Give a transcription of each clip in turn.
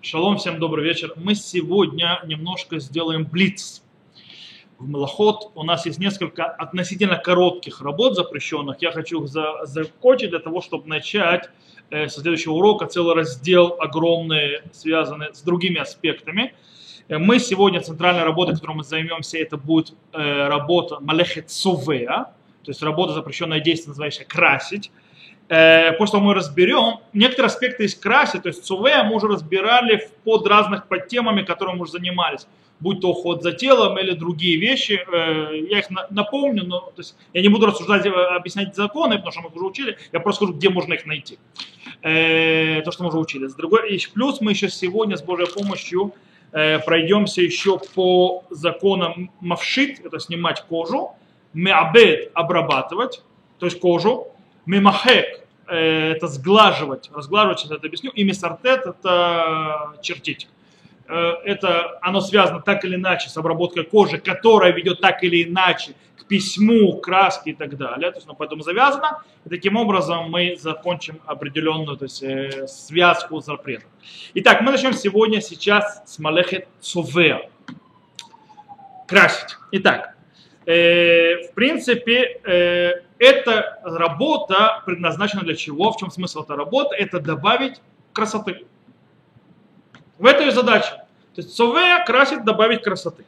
Шалом, всем добрый вечер. Мы сегодня немножко сделаем блиц. В Малахот у нас есть несколько относительно коротких работ запрещенных. Я хочу их за, закончить для того, чтобы начать э, со следующего урока целый раздел огромный, связанный с другими аспектами. Э, мы сегодня центральная работа, которой мы займемся, это будет э, работа Малехет Совея, то есть работа запрещенное действие, называющая красить э, после того мы разберем, некоторые аспекты из краси, то есть ЦУВ мы уже разбирали под разных подтемами, которыми мы уже занимались, будь то уход за телом или другие вещи, э, я их напомню, но то есть, я не буду рассуждать, э, объяснять законы, потому что мы их уже учили, я просто скажу, где можно их найти, э, то, что мы уже учили. С другой, плюс мы еще сегодня с Божьей помощью э, пройдемся еще по законам мавшит, это снимать кожу, меабед обрабатывать, то есть кожу, мемахек э, это сглаживать, разглаживать, сейчас это объясню, и мисартет это чертить. Э, это оно связано так или иначе с обработкой кожи, которая ведет так или иначе к письму, краске и так далее. То есть, ну, поэтому завязано. И таким образом мы закончим определенную то есть, э, связку запретов. Итак, мы начнем сегодня, сейчас с Малехет Цувеа. Красить. Итак, в принципе, эта работа предназначена для чего? В чем смысл этой работы? Это добавить красоты. В этой задаче. То есть сове красит добавить красоты.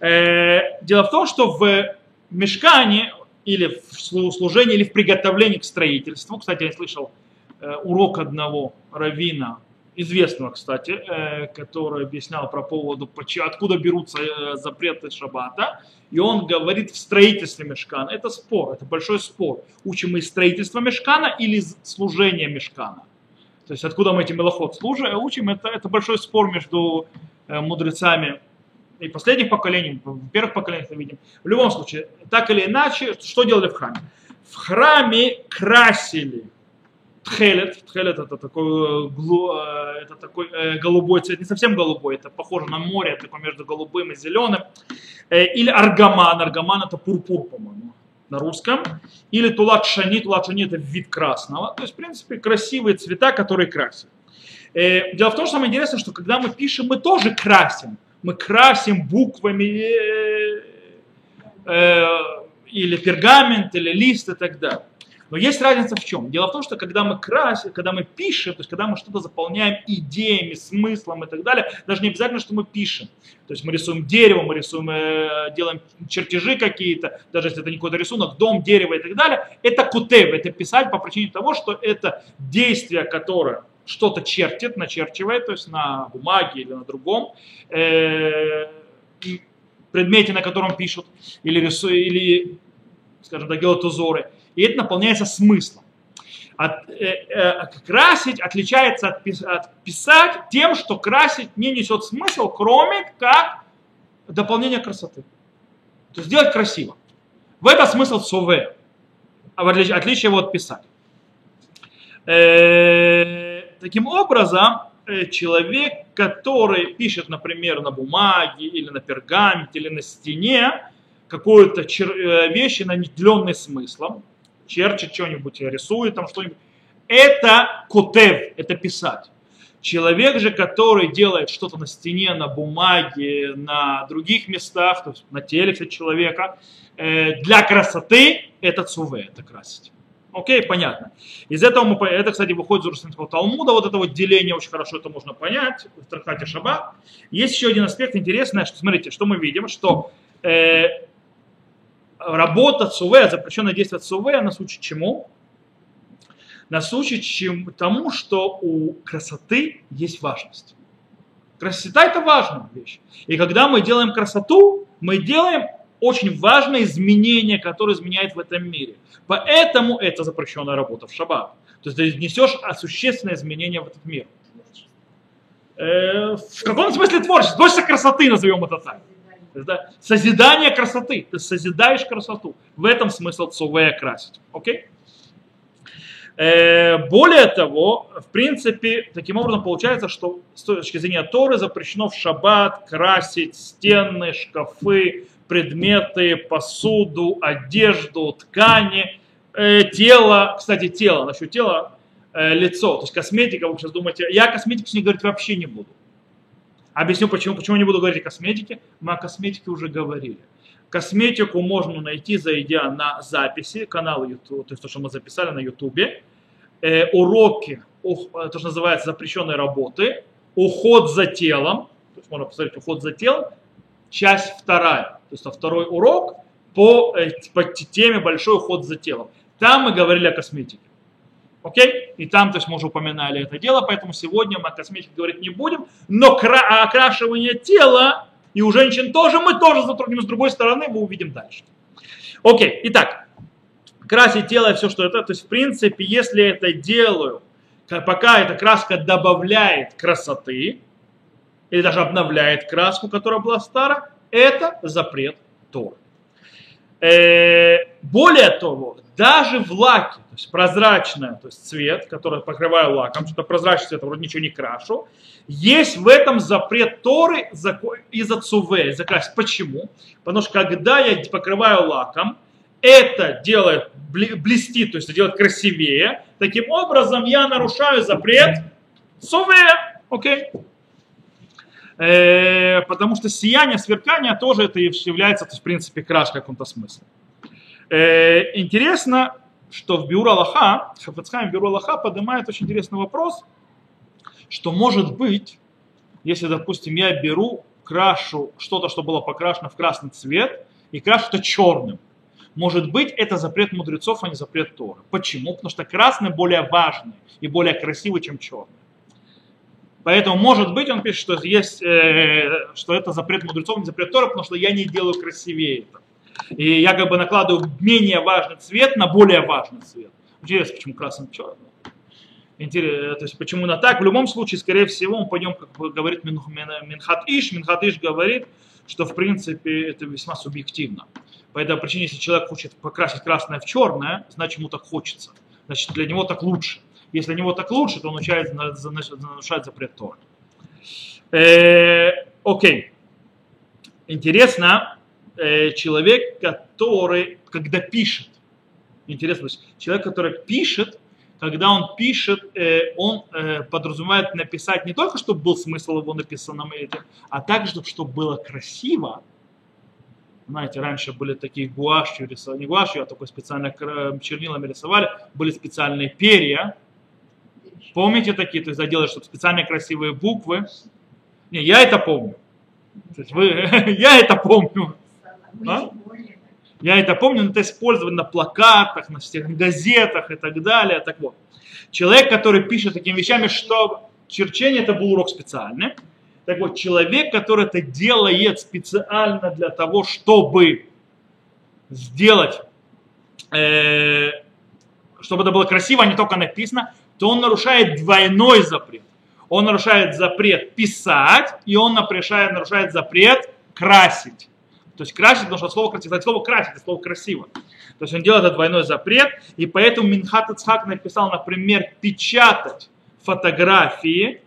Э, дело в том, что в мешкане или в служении, или в приготовлении к строительству, кстати, я слышал э, урок одного равина известного, кстати, э, который объяснял про поводу, откуда берутся э, запреты шаббата. И он говорит в строительстве мешкана. Это спор, это большой спор. Учим мы строительство мешкана или служение мешкана. То есть откуда мы эти мелоход служим, а учим, это, это большой спор между э, мудрецами и последних поколений, в первых поколениях мы видим. В любом случае, так или иначе, что делали в храме? В храме красили Тхелет. Тхелет это такой, э, это такой э, голубой цвет, не совсем голубой, это похоже на море, такой между голубым и зеленым. Э, или аргаман. Аргаман это пурпур, по-моему, на русском. Или тулат шани. Тулат шани это вид красного. То есть, в принципе, красивые цвета, которые красят. Дело в том, что самое интересное, что когда мы пишем, мы тоже красим. Мы красим буквами или пергамент, или лист и так далее. Но есть разница в чем? Дело в том, что когда мы красим, когда мы пишем, то есть когда мы что-то заполняем идеями, смыслом и так далее, даже не обязательно, что мы пишем. То есть мы рисуем дерево, мы рисуем, э, делаем чертежи какие-то, даже если это не какой-то рисунок, дом, дерево и так далее, это кутев, это писать по причине того, что это действие, которое что-то чертит, начерчивает, то есть на бумаге или на другом э, предмете, на котором пишут, или рисуют, или, скажем так, делают узоры и это наполняется смыслом. От, э, э, красить отличается от, пис, от писать тем, что красить не несет смысл, кроме как дополнение красоты. То есть сделать красиво. В этом смысл сове, а в отличие, отличие от писать. Э, таким образом, э, человек, который пишет, например, на бумаге или на пергаменте или на стене какую-то чер- э, вещь, наделенный смыслом, черчит что-нибудь, рисует там что-нибудь. Это кутев, это писать. Человек же, который делает что-то на стене, на бумаге, на других местах, то есть на теле человека, э, для красоты, это цуве, это красить. Окей, понятно. Из этого мы, это, кстати, выходит из Иерусалимского Талмуда, вот это вот деление очень хорошо это можно понять в трактате Шаба. Есть еще один аспект интересный, что, смотрите, что мы видим, что э, работа ЦУВ, запрещенное действие ЦУВ, нас учит чему? Нас учит чем, тому, что у красоты есть важность. Красота это важная вещь. И когда мы делаем красоту, мы делаем очень важное изменение, которое изменяет в этом мире. Поэтому это запрещенная работа в шаббат. То есть ты несешь существенное изменение в этот мир. Э, в каком смысле творчество? Творчество красоты, назовем это так. Это созидание красоты. Ты созидаешь красоту. В этом смысл цувея красить. Окей? Э, более того, в принципе, таким образом получается, что с точки зрения Торы запрещено в шаббат красить стены, шкафы, предметы, посуду, одежду, ткани, э, тело. Кстати, тело, насчет тела, э, лицо. То есть косметика, вы сейчас думаете, я о косметике с ней говорить вообще не буду. Объясню почему. Почему не буду говорить о косметике? Мы о косметике уже говорили. Косметику можно найти, зайдя на записи, канал YouTube, то есть то, что мы записали на YouTube, э, уроки, то, что называется запрещенные работы, уход за телом, то есть можно посмотреть уход за телом, часть вторая, то есть второй урок по, э, по теме большой уход за телом. Там мы говорили о косметике. Окей? И там, то есть мы уже упоминали это дело, поэтому сегодня мы о косметике говорить не будем, но кра- окрашивание тела и у женщин тоже мы тоже затронем с другой стороны, мы увидим дальше. Окей, итак, красить тело и все, что это, то есть в принципе, если это делаю, пока эта краска добавляет красоты, или даже обновляет краску, которая была старая, это запрет Торы. Э, более того, даже в лаке, то есть прозрачное, то есть цвет, который покрываю лаком, что-то прозрачный цвет, вроде ничего не крашу, есть в этом запрет Торы из-за цуве, из-за красить. Почему? Потому что когда я покрываю лаком, это делает блестит, то есть делает красивее. Таким образом я нарушаю запрет цуве. Окей? Э, потому что сияние, сверкание тоже это является, то есть, в принципе, краской в каком-то смысле. Э, интересно, что в Бюро Аллаха, Хафацхайм Бюро Аллаха поднимает очень интересный вопрос, что может быть, если, допустим, я беру, крашу что-то, что было покрашено в красный цвет, и крашу это черным. Может быть, это запрет мудрецов, а не запрет Торы. Почему? Потому что красный более важный и более красивый, чем черный. Поэтому, может быть, он пишет, что, есть, э, что это запрет мудрецов, не запрет Тора, потому что я не делаю красивее это. И я как бы накладываю менее важный цвет на более важный цвет. Интересно, почему красный черный? Интересно, то есть почему на так? В любом случае, скорее всего, мы пойдем, как говорит Минхат Иш. Минхат Иш говорит, что в принципе это весьма субъективно. По этой причине, если человек хочет покрасить красное в черное, значит ему так хочется. Значит, для него так лучше. Если для него так лучше, то он начинает нарушать запрет Тора. Э, окей. Интересно, э, человек, который, когда пишет, интересно, человек, который пишет, когда он пишет, э, он э, подразумевает написать не только, чтобы был смысл его написанном, а также, чтобы было красиво. Знаете, раньше были такие гуашью рисовали, не гуашью, а такой специально чернилами рисовали, были специальные перья, Помните такие, то есть заделать, чтобы специальные красивые буквы. Не, я это помню. То есть вы, я это помню. А? Я это помню, это использовали на плакатах, на всех газетах и так далее. Так вот, человек, который пишет такими вещами, что черчение это был урок специальный. Так вот, человек, который это делает специально для того, чтобы сделать, э, чтобы это было красиво, а не только написано, то он нарушает двойной запрет. Он нарушает запрет писать, и он нарушает, нарушает запрет красить. То есть красить, потому что слово кстати, слово красить, это слово красиво. То есть он делает этот двойной запрет, и поэтому Минхат Ицхак написал, например, печатать фотографии,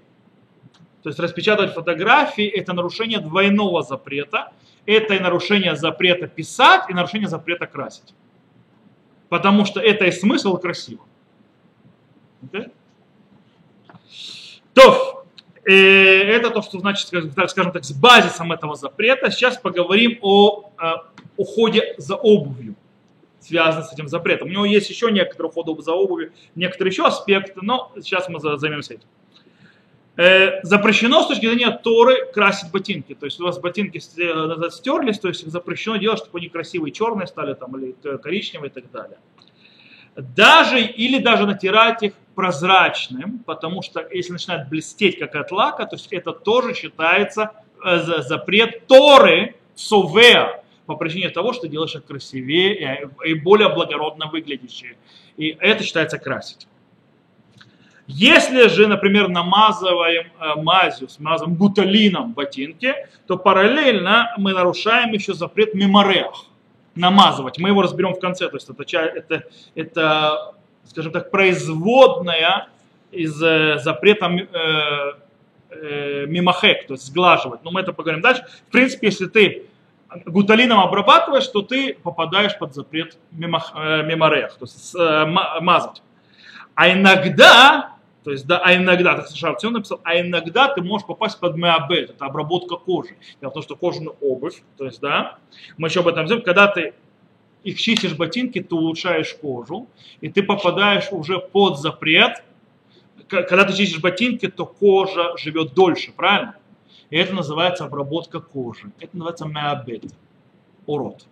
то есть распечатать фотографии, это нарушение двойного запрета, это и нарушение запрета писать, и нарушение запрета красить. Потому что это и смысл красиво. Okay? То, это то, что значит, скажем так, с базисом этого запрета. Сейчас поговорим о э, уходе за обувью, связанном с этим запретом. У него есть еще некоторые уходы за обувью, некоторые еще аспекты, но сейчас мы займемся этим. Э, запрещено с точки зрения Торы красить ботинки. То есть у вас ботинки стерлись, то есть запрещено делать, чтобы они красивые, черные стали там, или коричневые и так далее. Даже или даже натирать их прозрачным, потому что если начинает блестеть как от лака, то есть это тоже считается э, запрет Торы совеа, по причине того, что делаешь их красивее и более благородно выглядящие. И это считается красить. Если же, например, намазываем э, мазью, смазываем гуталином ботинки, то параллельно мы нарушаем еще запрет мемореах намазывать. Мы его разберем в конце. То есть это, это, это скажем так, производная из э, запрета э, э, мимахек, то есть сглаживать. Но мы это поговорим дальше. В принципе, если ты гуталином обрабатываешь, то ты попадаешь под запрет мимах, э, миморех, то есть э, мазать. А иногда, то есть, да, а иногда, так Шарцион написал, а иногда ты можешь попасть под меабет, это обработка кожи. Дело в том, что кожаную обувь, то есть, да, мы еще об этом знаем, когда ты их чистишь ботинки, ты улучшаешь кожу, и ты попадаешь уже под запрет. Когда ты чистишь ботинки, то кожа живет дольше, правильно? И это называется обработка кожи. Это называется меабет, урод.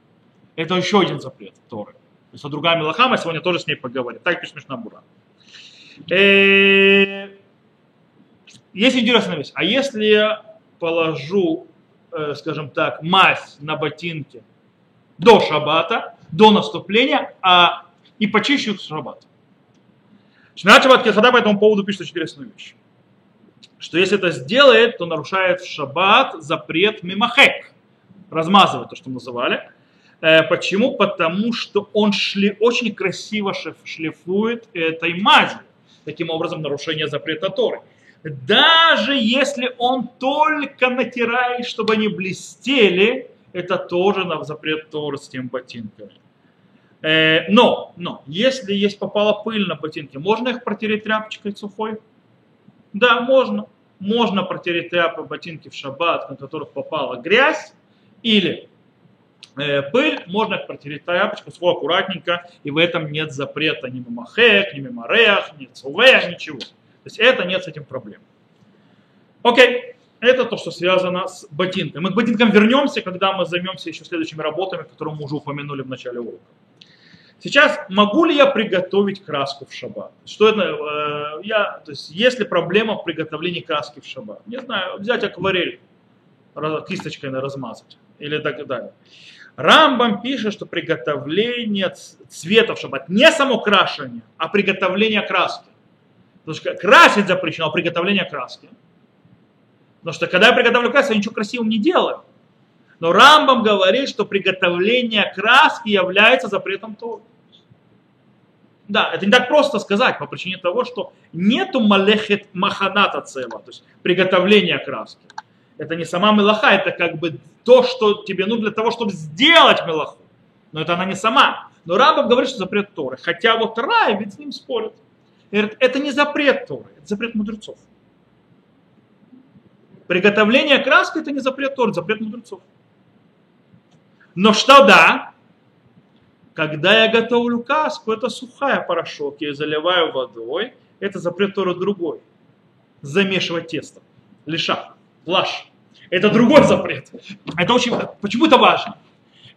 Это еще один запрет Торы. То есть, а другая Мелаха, мы сегодня тоже с ней поговорим. Так пишет Мишнабура. Э, есть интересная вещь. А если я положу, э, скажем так, мазь на ботинки до шабата, до наступления, а и почищу их в шаббат. Шмиат Шаббат Кехада по этому поводу пишет интересную вещь. Что если это сделает, то нарушает в шаббат запрет мимахек. Размазывать то, что называли. Э, почему? Потому что он шли, очень красиво шлифует этой мазью. Таким образом, нарушение запрета Торы. Даже если он только натирает, чтобы они блестели, это тоже на запрет Торы с тем ботинками. Э, но, но, если есть попала пыль на ботинке, можно их протереть тряпочкой сухой? Да, можно. Можно протереть тряпкой ботинки в шаббат, на которых попала грязь или пыль, можно протереть тряпочкой сухой аккуратненько, и в этом нет запрета ни мимахек, ни мимарех, ни цуве, ничего. То есть это нет с этим проблем. Окей. Это то, что связано с ботинками. Мы к ботинкам вернемся, когда мы займемся еще следующими работами, которые мы уже упомянули в начале урока. Сейчас могу ли я приготовить краску в шаббат? Что это? Э, я, то есть, есть ли проблема в приготовлении краски в шаббат? Не знаю, взять акварель, кисточкой размазать или так далее. Рамбам пишет, что приготовление цвета в шаббат, не само крашение, а приготовление краски. Потому что красить запрещено, а приготовление краски – Потому что когда я приготовлю краску, я ничего красивым не делаю. Но Рамбам говорит, что приготовление краски является запретом Торы. Да, это не так просто сказать по причине того, что нету малехет маханата целого, то есть приготовление краски. Это не сама мелаха, это как бы то, что тебе нужно для того, чтобы сделать мелаху. Но это она не сама. Но Рамбам говорит, что запрет Торы. Хотя вот Рай ведь с ним спорит. Говорит, это не запрет Торы, это запрет мудрецов. Приготовление краски это не запрет Тор, запрет мудрецов. Но что да, когда я готовлю каску, это сухая порошок, я заливаю водой, это запрет Тора другой. Замешивать тесто, лиша, лаш. Это другой запрет. Это очень, почему это важно?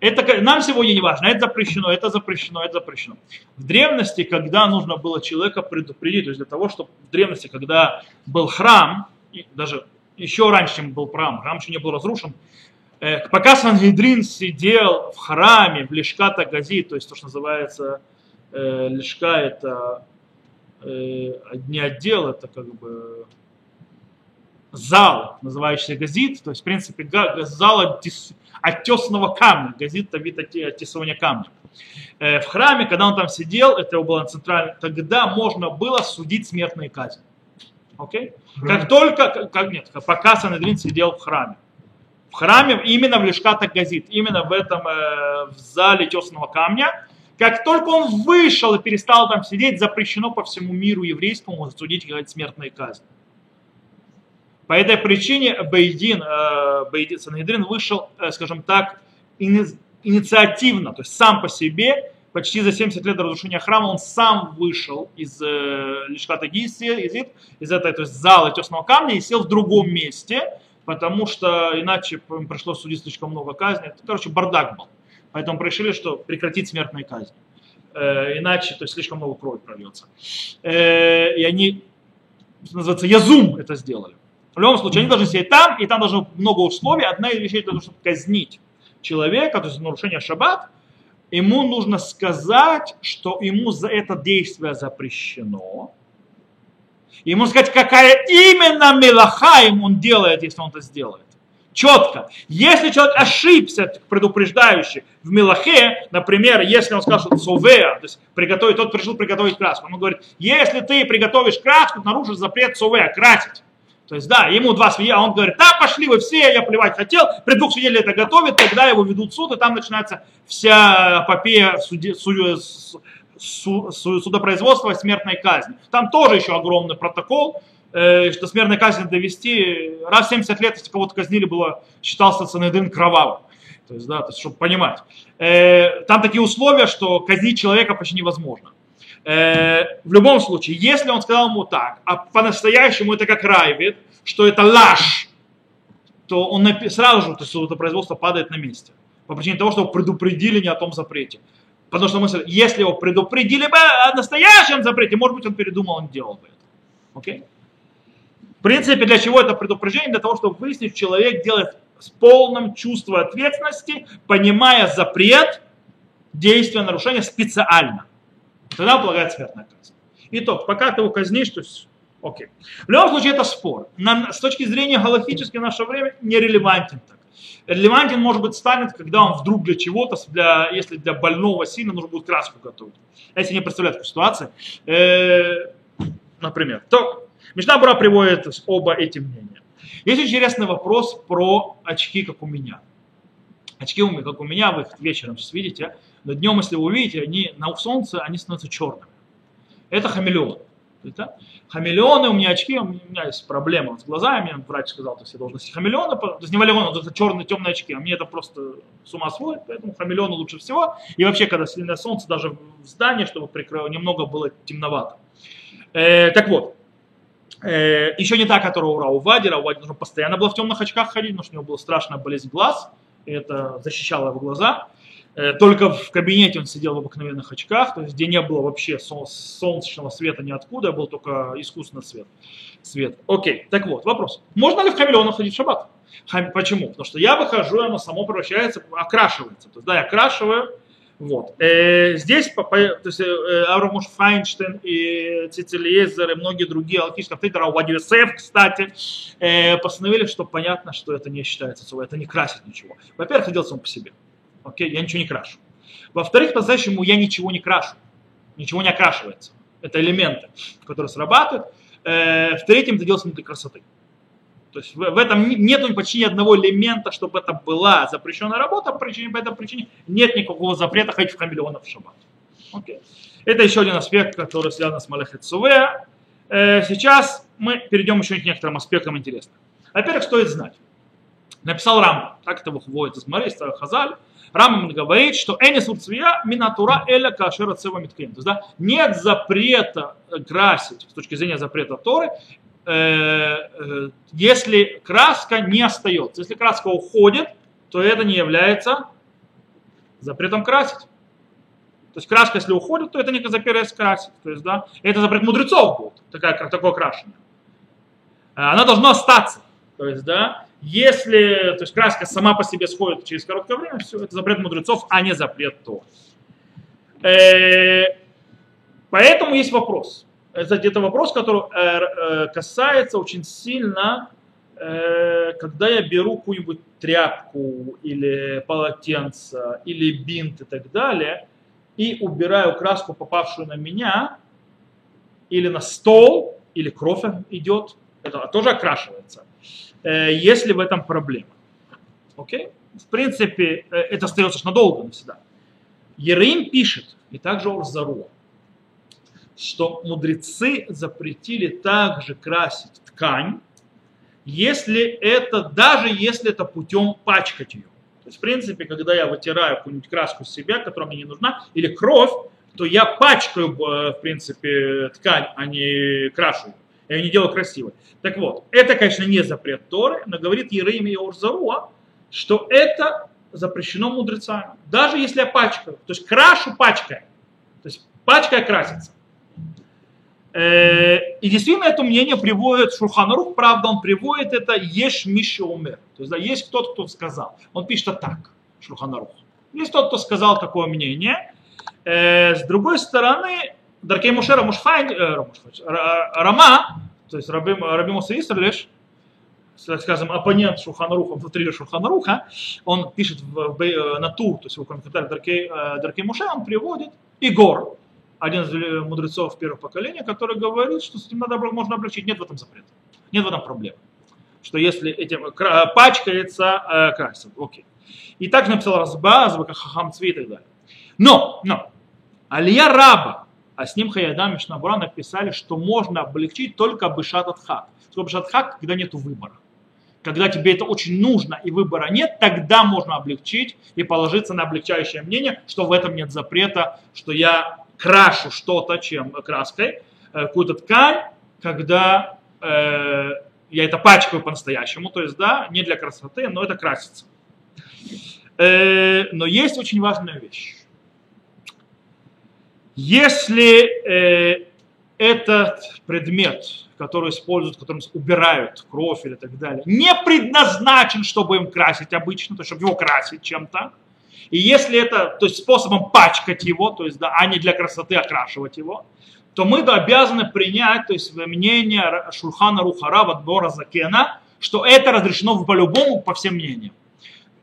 Это нам сегодня не важно, это запрещено, это запрещено, это запрещено. В древности, когда нужно было человека предупредить, то есть для того, чтобы в древности, когда был храм, даже еще раньше, чем был храм, храм еще не был разрушен, э, пока Сангидрин сидел в храме, в Лешката Гази, то есть то, что называется э, Лешка, это э, не отдел, это как бы зал, называющийся газит, то есть, в принципе, зал от, от тесного камня, газит это вид оттесывания камня. Э, в храме, когда он там сидел, это было центрально, тогда можно было судить смертные казни. Окей? Как только, как, нет, пока Санедрин сидел в храме. В храме, именно в Лешката Газит, именно в этом э, в зале тесного камня, как только он вышел и перестал там сидеть, запрещено по всему миру еврейскому судить смертные казни. По этой причине Бейдин, э, Бейдин Санедрин вышел, э, скажем так, инициативно, то есть сам по себе почти за 70 лет до разрушения храма он сам вышел из э, Лишката Гизит, из этой то есть зала тесного камня и сел в другом месте, потому что иначе им пришлось судить слишком много казней. Короче, бардак был. Поэтому решили, что прекратить смертные казни. Э, иначе то есть, слишком много крови прольется. И они, называется, язум это сделали. В любом случае, они должны сидеть там, и там должно много условий. Одна из вещей для того, чтобы казнить человека, то есть нарушение шаббат, ему нужно сказать, что ему за это действие запрещено. Ему сказать, какая именно мелаха ему он делает, если он это сделает. Четко. Если человек ошибся, предупреждающий, в мелахе, например, если он что совея, то есть приготовить, тот решил приготовить краску, он говорит, если ты приготовишь краску, нарушишь запрет совея, красить. То есть, да, ему два свидетеля, он говорит, да, пошли вы все, я плевать хотел, при двух свидетелей это готовят, тогда его ведут в суд, и там начинается вся эпопея суди, суди, судопроизводства смертной казни. Там тоже еще огромный протокол, э, что смертной казни довести, раз в 70 лет, если кого-то казнили, было, считался Санедрин кровавым. То есть, да, то есть, чтобы понимать. Э, там такие условия, что казнить человека почти невозможно. В любом случае, если он сказал ему так, а по-настоящему это как Райвит, что это ложь, то он сразу же, то есть судопроизводство падает на месте. По причине того, что его предупредили не о том запрете. Потому что мысль, если его предупредили бы о настоящем запрете, может быть, он передумал, он делал бы это. Окей? В принципе, для чего это предупреждение? Для того, чтобы выяснить, человек делает с полным чувством ответственности, понимая запрет, действия нарушения специально. Тогда полагается смертная казнь. Итог, пока ты его казнишь, то есть Окей. В любом случае это спор. На, с точки зрения галактической в наше время нерелевантен так. Релевантен может быть станет, когда он вдруг для чего-то, для, если для больного сильно нужно будет краску готовить. Если не представляет такую ситуацию, э, например, то Мишна приводит оба эти мнения. Есть интересный вопрос про очки, как у меня. Очки, как у меня, вы их вечером сейчас видите, но днем, если вы увидите, они на солнце, они становятся черными. Это хамелеон. Да? Хамелеоны, у меня очки, у меня есть проблема с глазами, врач сказал, то есть я должен носить хамелеоны, то есть не валеоны, это черные темные очки, а мне это просто с ума сводит, поэтому хамелеоны лучше всего. И вообще, когда сильное солнце, даже в здании, чтобы прикрыло, немного было темновато. Э, так вот, э, еще не та, которая у Раувади, Раувади нужно постоянно было в темных очках ходить, потому что у него была страшная болезнь глаз, и это защищало его глаза. Э, только в кабинете он сидел в обыкновенных очках, то есть где не было вообще солнечного света ниоткуда, был только искусственный свет. свет. Окей, так вот, вопрос. Можно ли в хамелеонах ходить в шаббат? Почему? Потому что я выхожу, оно само превращается, окрашивается. То есть, да, я окрашиваю, вот. Э, здесь то есть, э, Аврамуш Файнштейн и Цицелиезер и многие другие алхимические авторитеты, Раувад Юсеф, кстати, э, постановили, что понятно, что это не считается, это не красит ничего. Во-первых, делается само по себе. Окей, я ничего не крашу. Во-вторых, по-настоящему я ничего не крашу. Ничего не окрашивается. Это элементы, которые срабатывают. Э, в-третьем, это делается для красоты. То есть в, этом нет почти ни одного элемента, чтобы это была запрещенная работа, по, причине, по этой причине нет никакого запрета ходить в хамелеонов в шаббат. Okay. Это еще один аспект, который связан с Малахет Суве. Э, сейчас мы перейдем еще к некоторым аспектам интересным. Во-первых, стоит знать. Написал Рам, так это выходит из Марии, Хазаль, Рамам говорит, что Энис урцвия минатура эля кашера цева миткин. То есть, да, нет запрета красить с точки зрения запрета Торы, э, э, если краска не остается. Если краска уходит, то это не является запретом красить. То есть краска, если уходит, то это не запрет красить. То есть, да, это запрет мудрецов будет, такая, такое крашение. Она должна остаться. То есть, да, если то есть краска сама по себе сходит через короткое время, все, это запрет мудрецов, а не запрет то. Э, поэтому есть вопрос. Это где-то вопрос, который э, э, касается очень сильно, когда я беру какую-нибудь тряпку или полотенце или бинт и так далее, и убираю краску, попавшую на меня, или на стол, или кровь идет, это тоже окрашивается. Э, если в этом проблема. Окей? В принципе, э, это остается надолго навсегда. Ереим пишет, и также Орзаруа, что мудрецы запретили также красить ткань, если это, даже если это путем пачкать ее. То есть, в принципе, когда я вытираю какую-нибудь краску с себя, которая мне не нужна, или кровь, то я пачкаю, э, в принципе, ткань, а не крашу ее я не делаю красивой. Так вот, это, конечно, не запрет Торы, но говорит Ереем и Орзаруа, что это запрещено мудрецами. Даже если я пачкаю, то есть крашу пачкая, то есть пачкая красится. Э, и действительно это мнение приводит Шурханарух, правда, он приводит это Еш Миши умер. То есть да, есть кто-то, кто сказал. Он пишет это так, Шурханарух. Есть тот, кто сказал такое мнение. Э, с другой стороны, Даркей Мушера Мушфайн, э, Рама, то есть Раби, Раби Муса Исрлиш, скажем, оппонент Шуханаруха, внутри Шуханаруха, он пишет в, в, э, на тур, то есть в комментариях Даркей, э, Даркей Муше, он приводит Игор, один из мудрецов первого поколения, который говорит, что с этим надо, можно облегчить. Нет в этом запрета. Нет в этом проблемы. Что если этим пачкается, э, красит. Окей. И также написал Разбаз, Хахам Цви и так далее. Но, но, Алия раба, а с ним Хаядам и Шнабура написали, что можно облегчить только бышат хак. Что бышат хак, когда нет выбора. Когда тебе это очень нужно и выбора нет, тогда можно облегчить и положиться на облегчающее мнение, что в этом нет запрета, что я крашу что-то чем краской, э, какую-то ткань, когда э, я это пачкаю по-настоящему, то есть, да, не для красоты, но это красится. Э, но есть очень важная вещь. Если э, этот предмет, который используют, которым убирают кровь или так далее, не предназначен, чтобы им красить обычно, то есть чтобы его красить чем-то, и если это, то есть способом пачкать его, то есть, да, а не для красоты окрашивать его, то мы обязаны принять, то есть мнение Шульхана Рухара, Вадбора Закена, что это разрешено по-любому, по всем мнениям.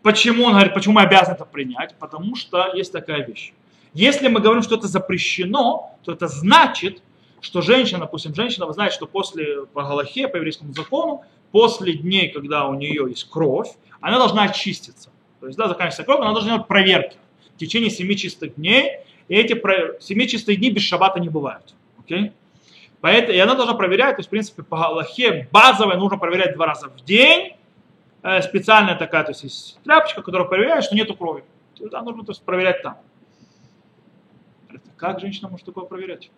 Почему он говорит, почему мы обязаны это принять? Потому что есть такая вещь. Если мы говорим, что это запрещено, то это значит, что женщина, допустим, женщина, вы знаете, что после по Галахе, по еврейскому закону, после дней, когда у нее есть кровь, она должна очиститься. То есть, да, заканчивается кровь, она должна делать проверки в течение 7 чистых дней. И эти 7 чистых дней без шабата не бывают. Okay? Поэтому, и она должна проверять, то есть, в принципе, по Галахе базовое нужно проверять два раза в день. Э, специальная такая, то есть, есть тряпочка, которая проверяет, что нету крови. Да, нужно то есть, проверять там. Как женщина может такое проверять?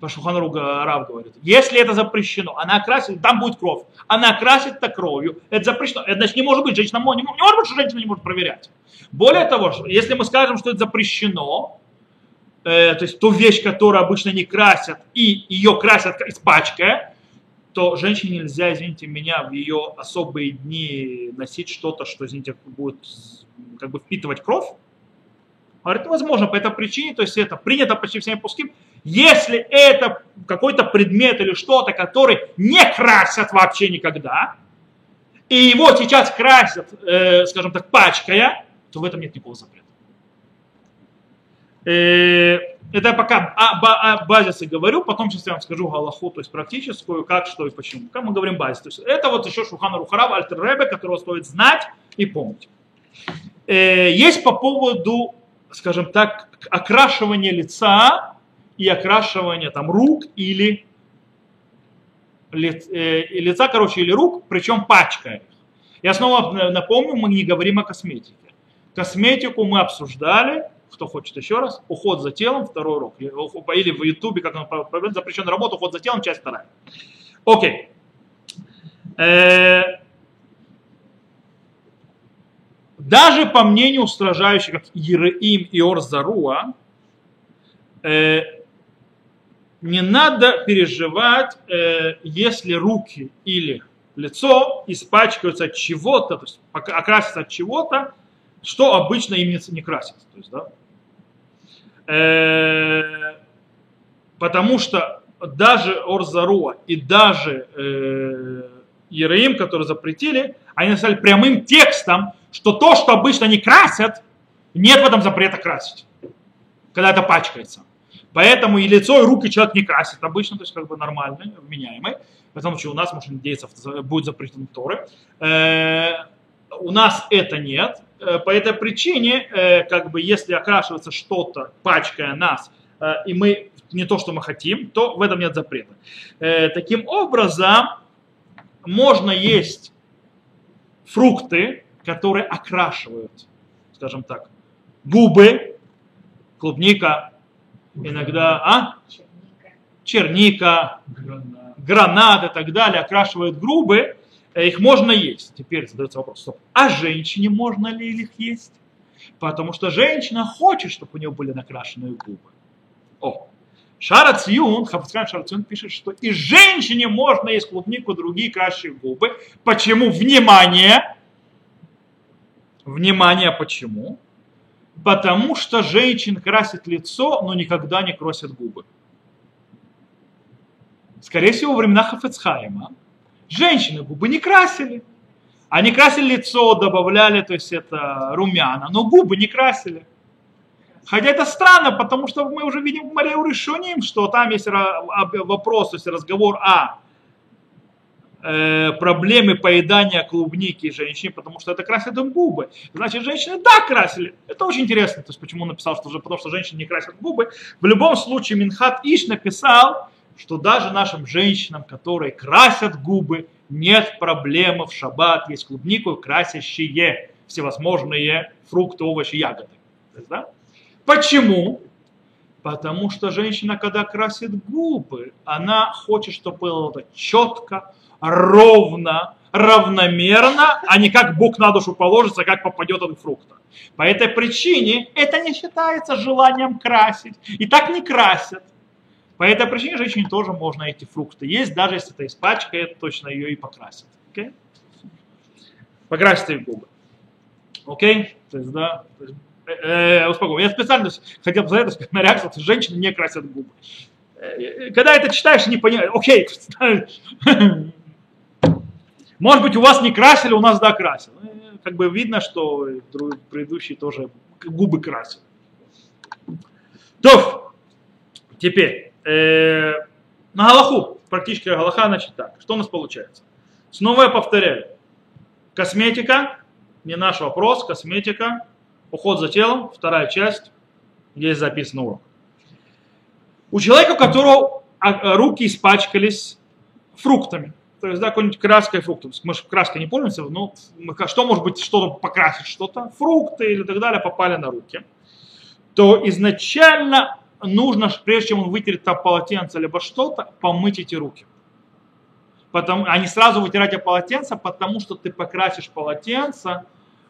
По Шуханру Рав говорит. Если это запрещено, она окрасит, там будет кровь. Она окрасит это кровью. Это запрещено. Это значит не может быть. Женщина не, не может быть, что женщина не может проверять. Более того, если мы скажем, что это запрещено, э, то есть ту вещь, которую обычно не красят, и ее красят испачкая, то женщине нельзя, извините меня, в ее особые дни носить что-то, что, извините, будет как бы впитывать кровь. Говорит, возможно, по этой причине, то есть это принято почти всеми пуским, если это какой-то предмет или что-то, который не красят вообще никогда, и его сейчас красят, э, скажем так, пачкая, то в этом нет никакого запрета. Э, это пока о, о базисе говорю, потом сейчас я вам скажу галаху, то есть практическую, как, что и почему. Как мы говорим базис. То есть это вот еще Шухана Рухарав, Альтер Ребе, которого стоит знать и помнить. Э, есть по поводу скажем так, окрашивание лица и окрашивание там рук или э, лица, короче, или рук, причем пачкая их. Я снова напомню, мы не говорим о косметике. Косметику мы обсуждали, кто хочет еще раз, уход за телом, второй урок. Или в ютубе, как он запрещенная работа, уход за телом, часть вторая. Окей. Э, даже по мнению устражающих, как Ереим и Орзаруа, э, не надо переживать, э, если руки или лицо испачкаются от чего-то, то есть окрасятся от чего-то, что обычно им не, красится. То есть, да? э, потому что даже Орзаруа и даже э, Ереим, которые запретили, они написали прямым текстом, что то, что обычно не красят, нет в этом запрета красить, когда это пачкается. Поэтому и лицо, и руки человек не красит обычно, то есть как бы нормальный, вменяемый. Потому что у нас, можно надеяться, будет запрещен Торы. Э, у нас это нет. Э, по этой причине, э, как бы, если окрашивается что-то, пачкая нас, и мы не то, что мы хотим, то в этом нет запрета. Таким образом, можно есть фрукты, которые окрашивают, скажем так, губы, клубника, иногда, а? Черника, гранат. и так далее, окрашивают губы, э, их можно есть. Теперь задается вопрос, стоп, а женщине можно ли их есть? Потому что женщина хочет, чтобы у нее были накрашенные губы. О, Шара Циюн, Хафацкан Шара Циюн пишет, что и женщине можно есть клубнику, другие красящие губы. Почему? Внимание! Внимание, почему? Потому что женщин красит лицо, но никогда не красят губы. Скорее всего, во времена Хафецхайма женщины губы не красили. Они красили лицо, добавляли, то есть это румяна, но губы не красили. Хотя это странно, потому что мы уже видим в Мария Решуним, что там есть вопрос, то есть разговор о э, проблемы поедания клубники женщин, потому что это красит им губы. Значит, женщины да красили. Это очень интересно. То есть почему он написал, что уже потому что женщины не красят губы. В любом случае Минхат Иш написал, что даже нашим женщинам, которые красят губы, нет проблемы в шаббат, есть клубнику красящие всевозможные фрукты, овощи, ягоды. есть, да? Почему? Потому что женщина, когда красит губы, она хочет, чтобы было это четко, ровно, равномерно, а не как Бог на душу положится, как попадет от фрукта. По этой причине это не считается желанием красить. И так не красят. По этой причине женщине тоже можно эти фрукты есть, даже если это испачкает, точно ее и покрасит. Okay? Покрасьте губы. Окей? Okay? То есть, да, есть, э, успокой. Я специально хотел посоветовать на реакцию, что женщины не красят губы. Э, когда это читаешь, не понимаешь. Окей. Может быть, у вас не красили, у нас да красили. Э, как бы видно, что предыдущий тоже губы красил. То, теперь, э, на Галаху, практически Галаха, значит так. Что у нас получается? Снова я повторяю. Косметика, не наш вопрос, косметика, уход за телом, вторая часть, здесь записан урок. У человека, у которого а, руки испачкались фруктами, то есть, да, какой-нибудь краской фруктов. Мы же краской не пользуемся, но что может быть, что-то покрасить, что-то, фрукты или так далее попали на руки, то изначально нужно, прежде чем он вытерет там полотенце либо что-то, помыть эти руки. Потому, а не сразу вытирать полотенце, потому что ты покрасишь полотенце,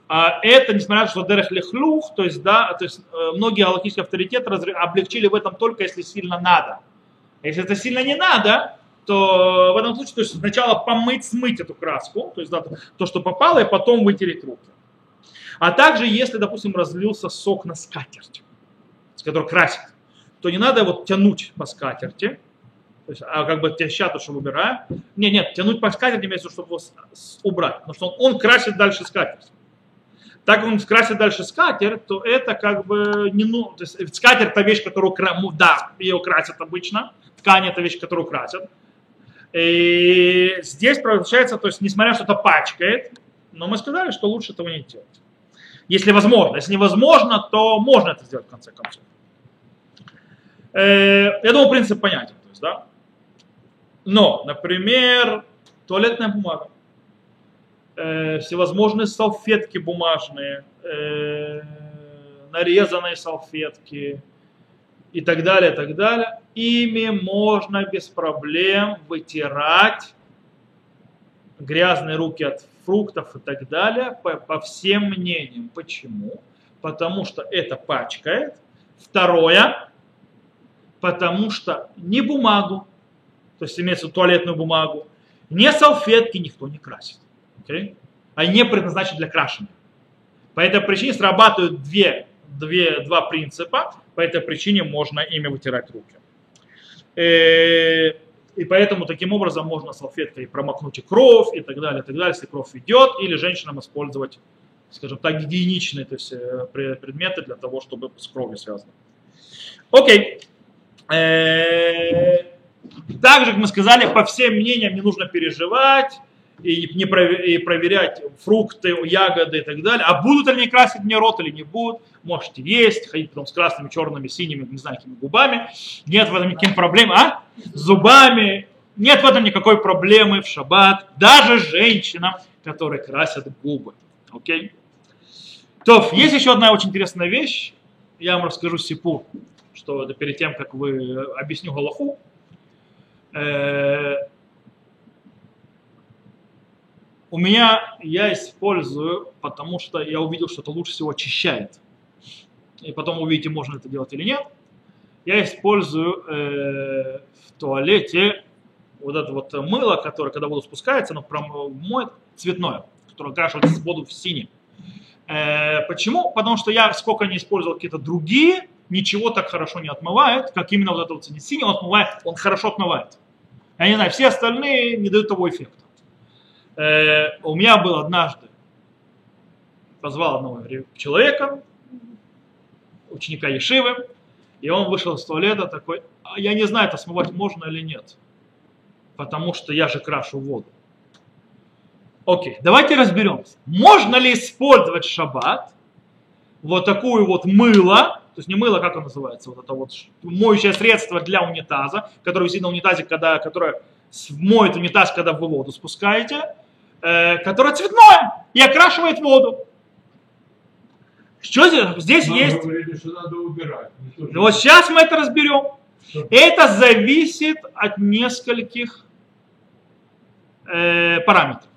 а это, несмотря на то, что дерех лехлюх, то есть, да, то есть э, многие галактические авторитеты облегчили в этом только если сильно надо. Если это сильно не надо, то в этом случае то есть сначала помыть, смыть эту краску, то есть да, то, что попало, и потом вытереть руки. А также, если, допустим, разлился сок на скатерть, с которой красит, то не надо его тянуть по скатерти, то есть, а как бы тяща то, что выбираем. Не, нет, тянуть по скатерти имеется, чтобы его убрать, потому что он, он красит дальше скатерть. Так как он красит дальше скатерть, то это как бы не ну, то есть скатерть это вещь, которую да, ее красят обычно, ткань это вещь, которую красят. И здесь получается, то есть несмотря что это пачкает, но мы сказали, что лучше этого не делать. Если возможно. Если невозможно, то можно это сделать в конце концов. Э, я думаю, принцип понятен. То есть, да? Но, например, туалетная бумага, э, всевозможные салфетки бумажные, э, нарезанные салфетки и так далее, так далее. Ими можно без проблем вытирать грязные руки от фруктов и так далее, по, по всем мнениям. Почему? Потому что это пачкает. Второе, потому что ни бумагу, то есть имеется туалетную бумагу, ни салфетки никто не красит. Okay? Они не предназначены для крашения. По этой причине срабатывают две, две, два принципа, по этой причине можно ими вытирать руки. Э, и поэтому таким образом можно салфеткой промокнуть и кровь и так далее, и так далее, если кровь идет, или женщинам использовать, скажем так, гигиеничные то есть, э, предметы для того, чтобы с кровью связано. Окей. Э, также, как мы сказали, по всем мнениям не нужно переживать и, не и проверять фрукты, ягоды и так далее. А будут ли они красить мне рот или не будут, можете есть, ходить потом с красными, черными, синими, не знаю, какими губами. Нет в этом никаких проблем, а? Зубами. Нет в этом никакой проблемы в шаббат. Даже женщинам, которые красят губы. Окей? То, есть еще одна очень интересная вещь. Я вам расскажу сипу, что это перед тем, как вы объясню Галаху. Э, у меня я использую, потому что я увидел, что это лучше всего очищает. И потом увидите, можно это делать или нет. Я использую э, в туалете вот это вот мыло, которое, когда воду спускается, оно моет цветное, которое окрашивается с воду в синий. Э, почему? Потому что я сколько не использовал какие-то другие, ничего так хорошо не отмывает, как именно вот это вот синий, он отмывает, он хорошо отмывает. Я не знаю, все остальные не дают того эффекта. Э, у меня был однажды, позвал одного человека, ученика Ешивы, и он вышел из туалета такой, «А я не знаю, это смывать можно или нет, потому что я же крашу воду. Окей, давайте разберемся. Можно ли использовать шаббат вот такую вот мыло, то есть не мыло, как оно называется, вот это вот моющее средство для унитаза, которое висит на унитазе, когда, которое моет унитаз, когда вы воду спускаете, э, которое цветное и окрашивает воду. Что здесь? Здесь есть... говорили, что надо убирать. Ну, Вот сейчас мы это разберем. что- Это зависит от нескольких э, параметров.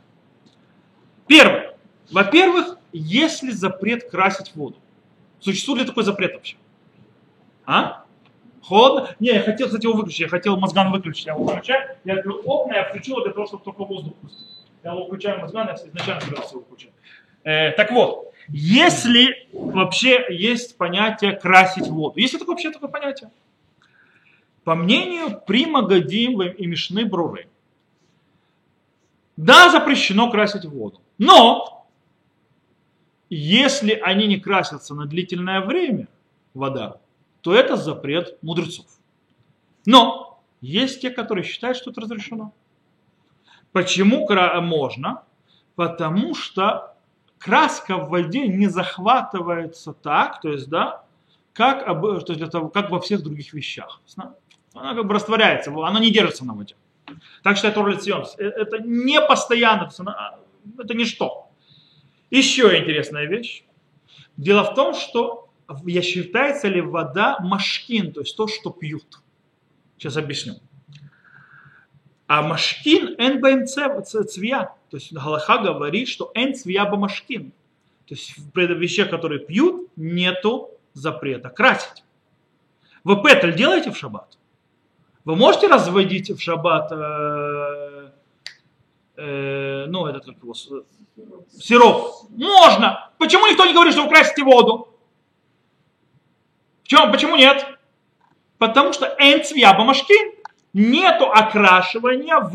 Первое. Во-первых, есть ли запрет красить воду? Существует ли такой запрет вообще? А? Холодно? Не, я хотел, кстати, его выключить. Я хотел мозган выключить. Я его выключаю. Я открыл окна, я включил для того, чтобы только воздух пустить. Мозган, я изначально собирался выключать. Э, так вот, если вообще есть понятие красить воду. Есть ли такое вообще такое понятие? По мнению Прима Гадим и Мишны Бруры, да, запрещено красить воду. Но, если они не красятся на длительное время, вода, то это запрет мудрецов. Но, есть те, которые считают, что это разрешено. Почему можно? Потому что краска в воде не захватывается так, то есть, да, как, то есть для того, как во всех других вещах. Она как бы растворяется, она не держится на воде. Так считает Орлит Сион. Э, Это не постоянно, она- это ничто. Еще интересная вещь. Дело в том, что я считается ли вода машкин, то есть то, что пьют. Сейчас объясню. А машкин эн бэм цвия. То есть Галаха говорит, что эн цвия бамашкин. То есть в вещах, которые пьют, нету запрета красить. Вы петель делаете в шаббат? Вы можете разводить в шаббат, э, э, ну, этот, как его, сироп? Можно. Почему никто не говорит, что вы красите воду? Чем, почему нет? Потому что эн цвия бамашкин. Нету окрашивания в,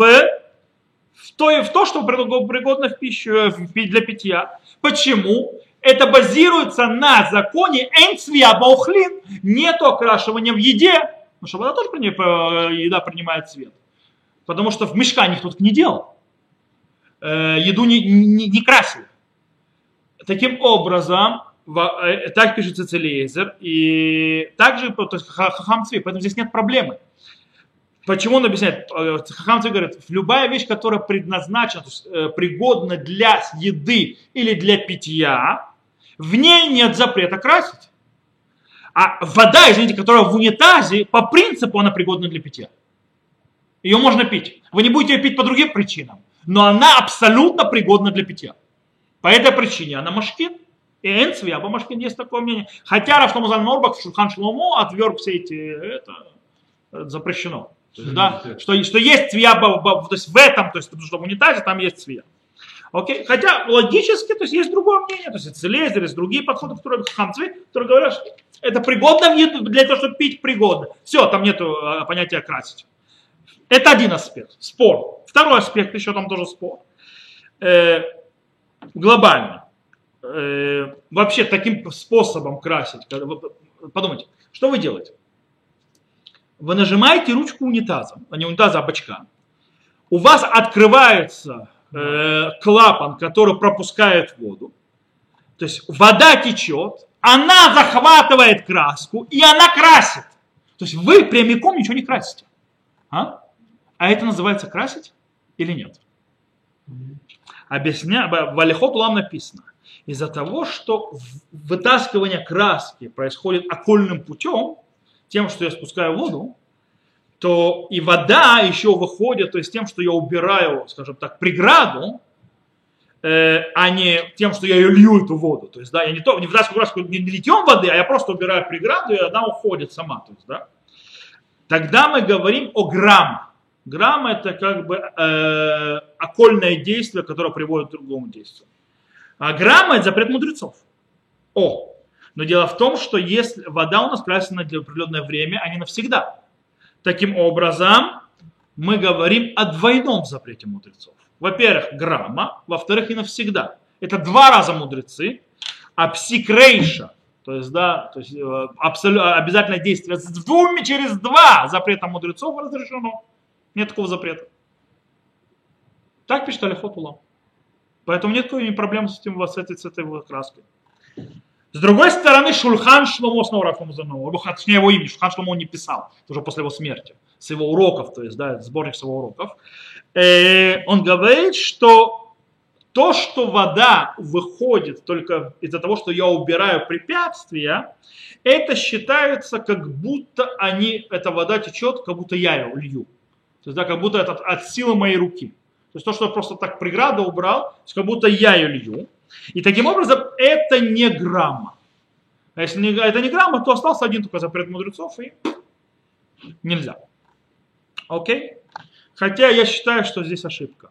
в, то, в то, что пригод- пригодно в пищу, э, для питья. Почему? Это базируется на законе эн цвия баухлин. Нету окрашивания в еде. Потому что вода тоже э, еда принимает цвет. Потому что в мешкане никто так не делал. Э, еду не, не, не красили. Таким образом, так пишется Целезер, и также Хахам Цви, поэтому здесь нет проблемы. Почему он объясняет? Э, Хахам говорит, любая вещь, которая предназначена, то есть, э, пригодна для еды или для питья, в ней нет запрета красить. А вода, извините, которая в унитазе, по принципу она пригодна для питья. Ее можно пить. Вы не будете ее пить по другим причинам, но она абсолютно пригодна для питья. По этой причине она машкин. И Энцви, а Машкин есть такое мнение. Хотя Рафтомазан Норбак в Шурхан Шломо отверг все эти, это запрещено. Да, что, что есть ба- то есть в этом, то есть потому что в унитазе там есть цвия. Окей? Хотя логически, то есть есть другое мнение, то есть это Целезер, есть другие подходы, которые хамцви, которые говорят, что это пригодно для того, чтобы пить пригодно. Все, там нету э, понятия красить. Это один аспект, спор. Второй аспект, еще там тоже спор. Э, глобально. Э, вообще таким способом красить. подумайте, что вы делаете? Вы нажимаете ручку унитаза, а не унитаза, а бачка. У вас открывается э, клапан, который пропускает воду. То есть вода течет, она захватывает краску, и она красит. То есть вы прямиком ничего не красите. А? А это называется красить или нет? Объясня... В Алихот Улам написано. Из-за того, что вытаскивание краски происходит окольным путем, тем, что я спускаю воду, то и вода еще выходит, то есть тем, что я убираю, скажем так, преграду, э, а не тем, что я ее лью, эту воду. То есть, да, я не, то, не вытаскиваю краску не литьем воды, а я просто убираю преграду, и она уходит сама. То есть, да. Тогда мы говорим о грамма. Грамма это как бы э, окольное действие, которое приводит к другому действию. А грамма это запрет мудрецов. О, но дело в том, что если вода у нас красена для определенное время, а не навсегда. Таким образом, мы говорим о двойном запрете мудрецов. Во-первых, грамма, во-вторых, и навсегда. Это два раза мудрецы, а псикрейша, то есть, да, то есть э, абсолю- обязательное действие с двумя через два запрета мудрецов разрешено. Нет такого запрета. Так пишет Алихот Улам. Поэтому нет никакой проблем с этим, с этой, с этой краской. С другой стороны, Шульхан Шломо, снова Рафому Занову, точнее его имя, Шульхан Шломо не писал, уже после его смерти, с его уроков, то есть, да, сборник с его уроков. Э, он говорит, что то, что вода выходит только из-за того, что я убираю препятствия, это считается, как будто они, эта вода течет, как будто я ее лью. То есть, да, как будто это от силы моей руки. То есть то, что я просто так преграду убрал, как будто я ее лью. И таким образом это не грамма. А если не, это не грамма, то остался один только запрет мудрецов и нельзя. Окей? Хотя я считаю, что здесь ошибка.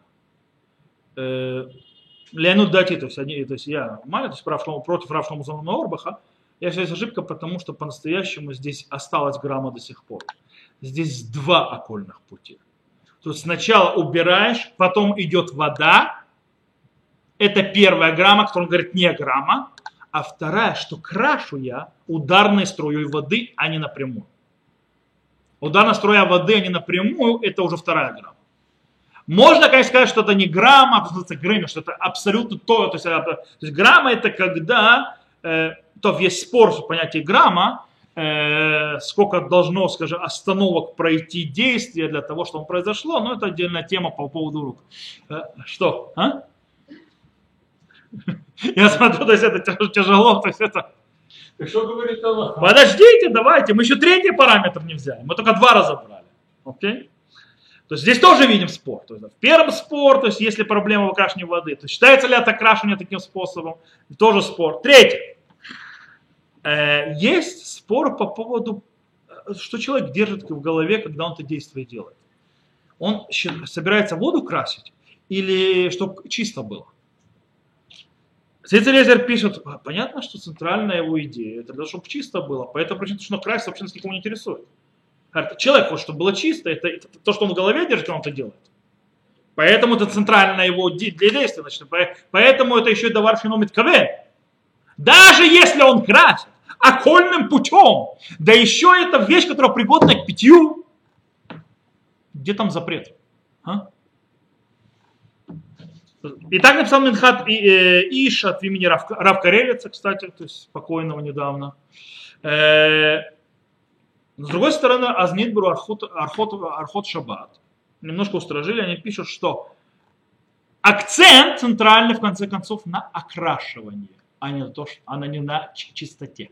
Э, Леонид Дати, то есть, они, то есть я Маля, то против Рав Шлома Орбаха, я считаю, ошибка, потому что по-настоящему здесь осталась грамма до сих пор. Здесь два окольных пути. То есть сначала убираешь, потом идет вода, это первая грамма, которую он говорит не грамма. А вторая, что крашу я ударной струей воды, а не напрямую. Ударная струя воды, а не напрямую, это уже вторая грамма. Можно, конечно, сказать, что это не грамма, а что это грамма, что это абсолютно то. То есть, э, то есть грамма это когда, э, то весь спор в понятии грамма, э, сколько должно, скажем, остановок пройти действие для того, чтобы произошло, но это отдельная тема по поводу рук. Э, что? А? Я смотрю, то есть это тяжело, то есть это... Так что говорит Аллах? Подождите, давайте, мы еще третий параметр не взяли, мы только два разобрали. Окей? То есть здесь тоже видим спор. То есть, в первом спор, то есть если проблема в окрашивании воды, то считается ли это окрашивание таким способом, тоже спор. Третий. Э, есть спор по поводу, э, что человек держит в голове, когда он это действие делает. Он собирается воду красить или чтобы чисто было. Цицелезер пишет, «А, понятно, что центральная его идея, это для того, чтобы чисто было, поэтому причина, что красить вообще нас никого не интересует. Человек хочет, чтобы было чисто, это, это то, что он в голове держит, он это делает. Поэтому это центральное его для действия. Значит, поэтому это еще и давар феномет КВ. Даже если он красит окольным путем, да еще это вещь, которая пригодна к питью, где там запрет? А? И так написал Минхат э, Иш от имени Рав, Рав кстати, то есть покойного недавно. Э, с другой стороны, Азнитбру Архот, Архот, Архот Шаббат немножко устражили, они пишут, что акцент центральный, в конце концов, на окрашивании, а не, то, что, а не на чистоте.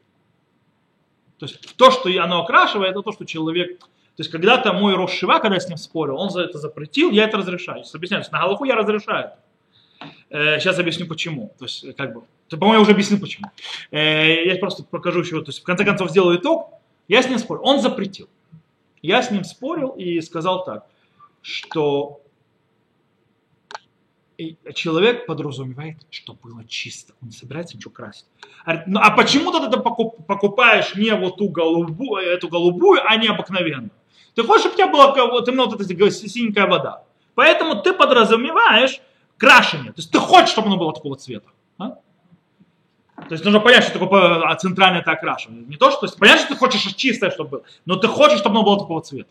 То есть то, что оно окрашивает, это то, что человек... То есть когда-то мой Рошива, когда я с ним спорил, он за это запретил, я это разрешаю. Объясняю, на Галаху я разрешаю. Э, сейчас объясню почему. То есть, как бы, по-моему, я уже объяснил почему. Э, я просто покажу еще, то есть, в конце концов, сделаю итог. Я с ним спорил. Он запретил. Я с ним спорил и сказал так, что человек подразумевает, что было чисто. Он не собирается ничего красить. Ну, а почему ты это покупаешь не вот ту голубую, эту голубую, а не обыкновенную? Ты хочешь, чтобы у тебя была вот именно вот эта синенькая вода. Поэтому ты подразумеваешь, крашение. То есть ты хочешь, чтобы оно было такого цвета. А? То есть нужно понять, что такое а, центральное это окрашивание. Не то, что, то есть, понятно, что ты хочешь чистое, чтобы было, но ты хочешь, чтобы оно было такого цвета.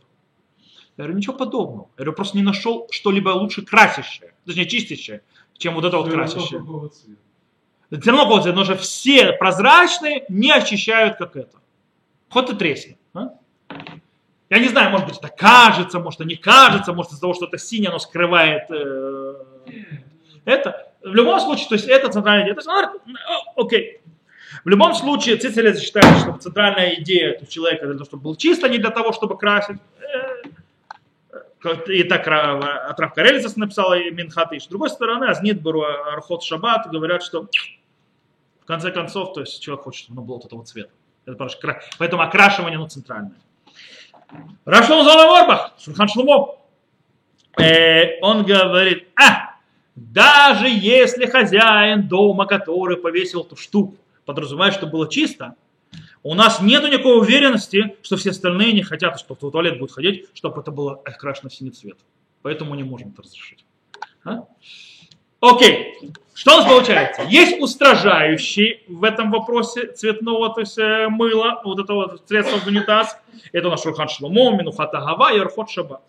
Я говорю, ничего подобного. Я говорю, просто не нашел что-либо лучше красящее, точнее чистящее, чем вот это вот красящее. Все равно какого цвета, но же все прозрачные не очищают, как это. Хоть и тресни. А? Я не знаю, может быть, это кажется, может, это не кажется, может, из-за того, что это синее, оно скрывает э, это. В любом случае, то есть это центральная идея. То есть, ну, окей. В любом случае, Цицерез считает, что центральная идея у человека для того, чтобы был чисто, не для того, чтобы красить. Э, и так от Рав Карелицес написал и Минхат С другой стороны, Азнит Бару Архот Шаббат говорят, что в конце концов, то есть человек хочет, чтобы оно было вот этого цвета. Это поэтому окрашивание, оно центральное. Рашлом Золаморбах, Шурхан Шлумо, э, он говорит, а, даже если хозяин дома, который повесил эту штуку, подразумевает, что было чисто, у нас нет никакой уверенности, что все остальные не хотят, что в туалет будет ходить, чтобы это было окрашено в синий цвет. Поэтому не можем это разрешить. А? Окей, что у нас получается? Есть устражающий в этом вопросе цветного, то есть э, мыла, вот этого средства в унитаз. Это наш Шурхан Шломо, Минухата Гава и Архот Шаба.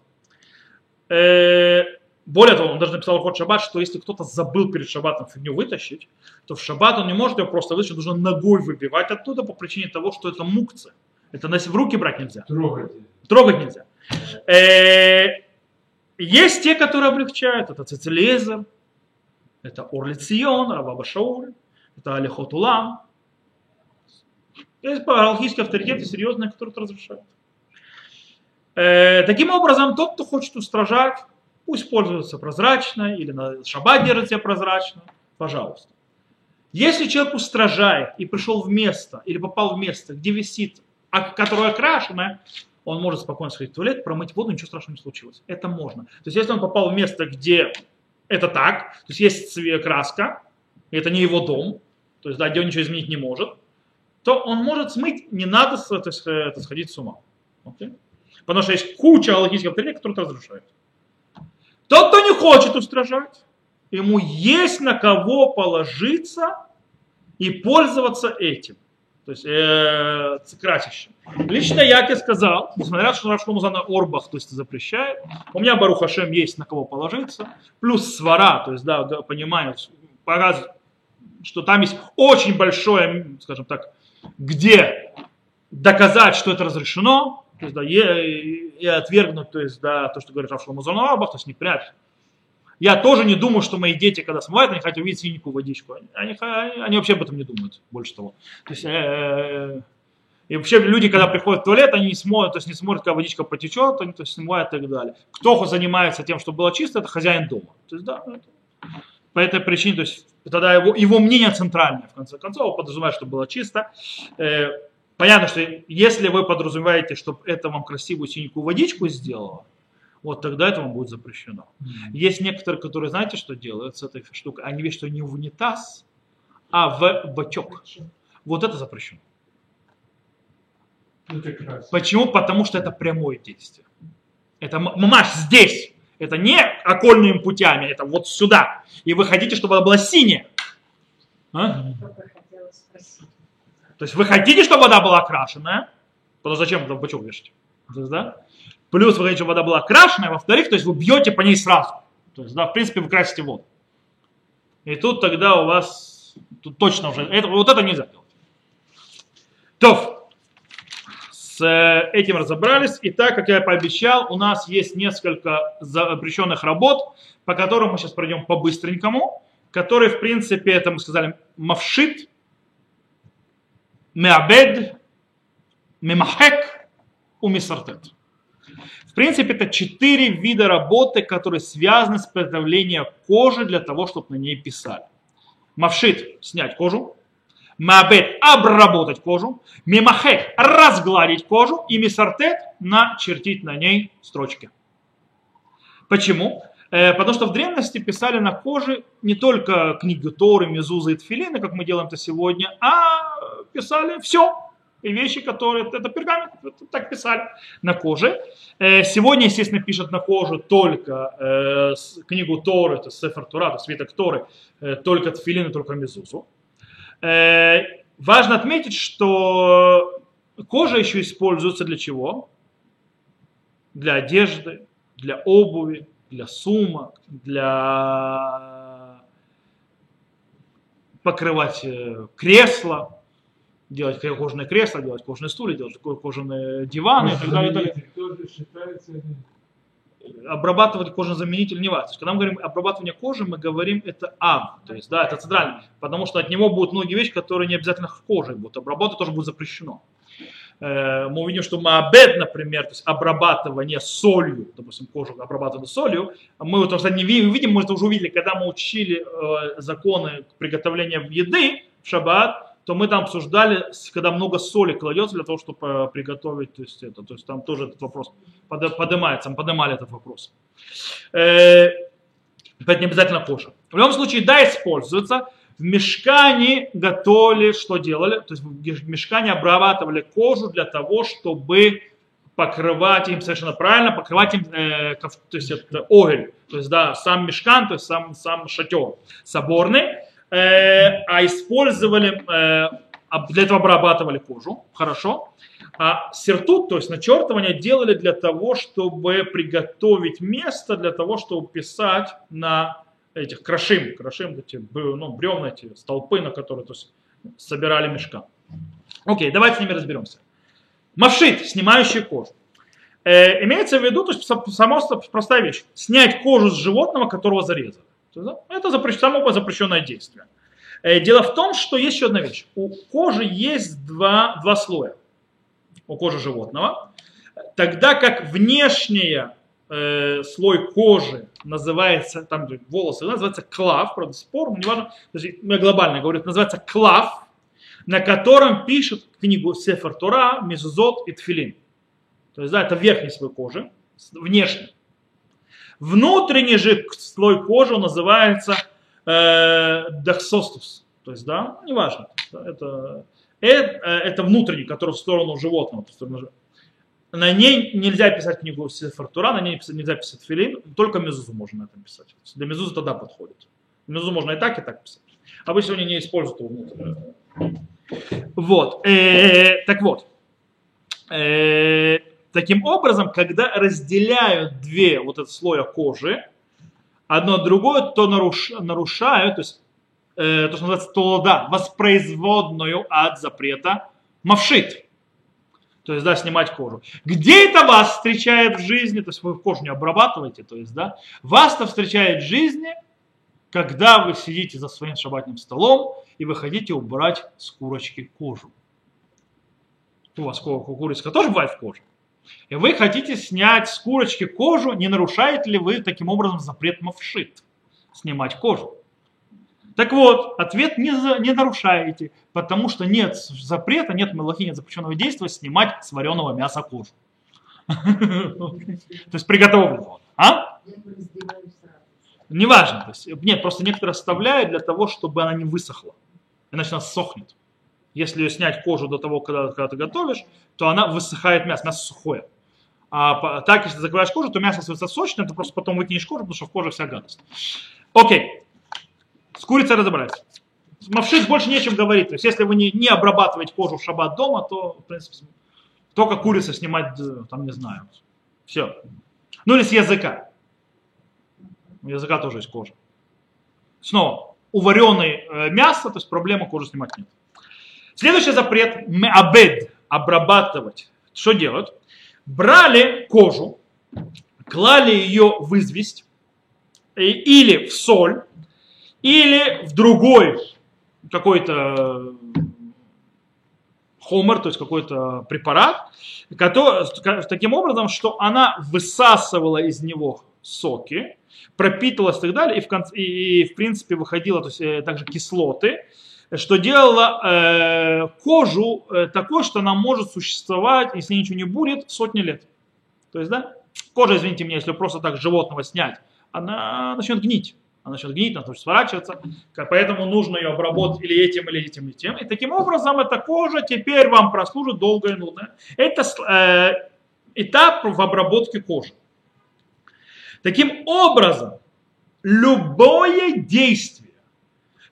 Э, более того, он даже написал ход шаббат, что если кто-то забыл перед шаббатом фигню вытащить, то в шаббат он не может ее просто вытащить, нужно ногой выбивать оттуда по причине того, что это мукция. Это в руки брать нельзя. Трогать. Трогать нельзя. Э, есть те, которые облегчают. Это Цицелезер, это Орлицион, Рабаба Шауль, это Алихот Улам. Есть галахийские авторитеты серьезные, которые это разрешают. Э, таким образом, тот, кто хочет устражать, пусть пользуется прозрачно или на шаббат держит себя прозрачно, пожалуйста. Если человек устражает и пришел в место или попал в место, где висит, а, которое окрашено, он может спокойно сходить в туалет, промыть воду, ничего страшного не случилось. Это можно. То есть если он попал в место, где это так, то есть есть цвет краска, и это не его дом, то есть да, где он ничего изменить не может, то он может смыть, не надо это сходить с ума. Okay? Потому что есть куча логических авторитетов, которые это разрушают. Тот, кто не хочет устражать, ему есть на кого положиться и пользоваться этим. То есть э. Лично я тебе сказал, несмотря на то, что Рашкому на Орбах, то есть запрещает, у меня Барухашем есть на кого положиться, плюс свара, то есть да, понимаю, показывает, что там есть очень большое, скажем так, где доказать, что это разрешено, то есть, да, и, и отвергнуть, то есть, да, то, что говорит Равшлому Арбах, то есть не прячь. Я тоже не думаю, что мои дети, когда смывают, они хотят увидеть синенькую водичку. Они, они, они вообще об этом не думают, больше того. То есть, э, и вообще люди, когда приходят в туалет, они не смотрят, то есть не смотрят, как водичка потечет, они то есть, смывают и так далее. Кто занимается тем, чтобы было чисто, это хозяин дома. То есть, да, по этой причине, то есть тогда его, его мнение центральное, в конце концов, подразумевает, чтобы было чисто. Э, Понятно, что если вы подразумеваете, чтобы это вам красивую синенькую водичку сделало, вот тогда это вам будет запрещено. Mm-hmm. Есть некоторые, которые, знаете, что делают с этой штукой? Они видят, что не в унитаз, а в бачок. Вот это запрещено. Это Почему? Потому что это прямое действие. Это мамаш здесь. Это не окольными путями, это вот сюда. И вы хотите, чтобы она была синяя. А? То есть вы хотите, чтобы вода была окрашенная, потому зачем в бачок вешать? Да? Плюс вы хотите, чтобы вода была окрашенная, во-вторых, то есть вы бьете по ней сразу. То есть, да, в принципе, вы красите воду. И тут тогда у вас тут точно уже, это, вот это нельзя делать. То, с э, этим разобрались. И так, как я пообещал, у нас есть несколько запрещенных работ, по которым мы сейчас пройдем по-быстренькому, которые, в принципе, это мы сказали, мавшит, меабед, мемахек, умисартет. В принципе, это четыре вида работы, которые связаны с приготовлением кожи для того, чтобы на ней писали. Мавшит – снять кожу. Мабет – обработать кожу. Мемахек – разгладить кожу. И мисартет – начертить на ней строчки. Почему? Э, потому что в древности писали на коже не только книги Торы, Мезузы и Тфилины, как мы делаем это сегодня, а писали все. И вещи, которые, это пергамент, так писали на коже. Э, сегодня, естественно, пишут на коже только э, книгу Торы, это Сефер Тора, это свиток Торы, только Тфилины, только Мезузу. Важно отметить, что кожа еще используется для чего? Для одежды, для обуви, для сумок, для покрывать э, кресла, делать кожаные кресла, делать кожаные стулья, делать кожаные диваны и так далее. Обрабатывать кожезаменитель не важно. Когда мы говорим обрабатывание кожи, мы говорим это ав, то есть да, это центральный, потому что от него будут многие вещи, которые не обязательно в коже будут обрабатывать, тоже будет запрещено. Э, мы увидим, что маабед, например, то есть обрабатывание солью, допустим, кожу обрабатывают солью, мы это уже не видим, мы это уже увидели, когда мы учили э, законы приготовления еды в шаббат, то мы там обсуждали, когда много соли кладется для того, чтобы э, приготовить, то есть это, то есть там тоже этот вопрос поднимается, мы поднимали этот вопрос. Это не обязательно кожа. В любом случае, да, используется, в мешкане готовили, что делали? То есть в мешкане обрабатывали кожу для того, чтобы покрывать им совершенно правильно, покрывать им, э, то есть это огель, то есть да, сам мешкан, то есть сам, сам шатер соборный, э, а использовали э, для этого обрабатывали кожу, хорошо. А сертут, то есть начертывание, делали для того, чтобы приготовить место для того, чтобы писать на этих крашим, крашим, эти, ну, бревна, эти столпы, на которые то есть, собирали мешка. Окей, давайте с ними разберемся. Мавшит, снимающий кожу. Э, имеется в виду, то есть сама простая вещь, снять кожу с животного, которого зарезали. Это запрещено, само запрещенное действие. Э, дело в том, что есть еще одна вещь. У кожи есть два, два слоя. У кожи животного. Тогда как внешняя э, слой кожи называется, там волосы, называется клав, правда спор, не важно, я глобально говорю, называется клав, на котором пишет книгу Сефер Тора, Мезузот и Тфилин. То есть, да, это верхний слой кожи, внешний. Внутренний же слой кожи называется э, дахсостус. То есть, да, неважно. Это, это, э, это внутренний, который в сторону животного. На ней нельзя писать книгу Сефартура, на ней нельзя писать филин, только мезузу можно на этом писать. Для мезузы тогда подходит. Мезузу можно и так, и так писать. Обычно они не используют его внутреннего. Вот. Э, так вот. Э, таким образом, когда разделяют две вот это слоя кожи, одно другое, то наруш, нарушают, то есть э, то, что называется толода, воспроизводную от запрета мавшит. То есть, да, снимать кожу. Где это вас встречает в жизни? То есть вы кожу не обрабатываете, то есть, да, вас-то встречает в жизни, когда вы сидите за своим шабатным столом и вы хотите убрать с курочки кожу. У вас курочка тоже бывает в коже. И вы хотите снять с курочки кожу, не нарушаете ли вы таким образом запрет мавшит? Снимать кожу. Так вот, ответ не, за, не нарушаете, потому что нет запрета, нет мелахи, нет запрещенного действия снимать с вареного мяса кожу. То есть приготовленного. А? Неважно. То есть, нет, просто некоторые оставляют для того, чтобы она не высохла. Иначе она сохнет. Если ее снять кожу до того, когда, когда ты готовишь, то она высыхает мясо, мясо сухое. А так, если закрываешь кожу, то мясо становится сочным, ты просто потом выкинешь кожу, потому что в коже вся гадость. Окей. С курицей разобрались. С мавшис больше нечем говорить. То есть, если вы не, не обрабатываете кожу в шаббат дома, то, в принципе, только курица снимать, э, там, не знаю. Все. Ну или с языка. У языка тоже есть кожа. Снова, у вареной э, мясо, то есть проблема кожи снимать нет. Следующий запрет – меабед, обрабатывать. Что делают? Брали кожу, клали ее в известь, или в соль, или в другой какой-то хомер, то есть какой-то препарат, который, таким образом, что она высасывала из него соки, пропитывалась и так далее, и в, конце, и, в принципе выходила то есть, э, также кислоты, что делала э, кожу э, такой, что она может существовать, если ничего не будет, сотни лет. То есть, да, кожа, извините меня, если просто так животного снять, она начнет гнить. Она начнет гнить, она начнет сворачиваться, поэтому нужно ее обработать или этим, или этим, или тем. И таким образом эта кожа теперь вам прослужит долго и нудно. Это э, этап в обработке кожи. Таким образом, любое действие,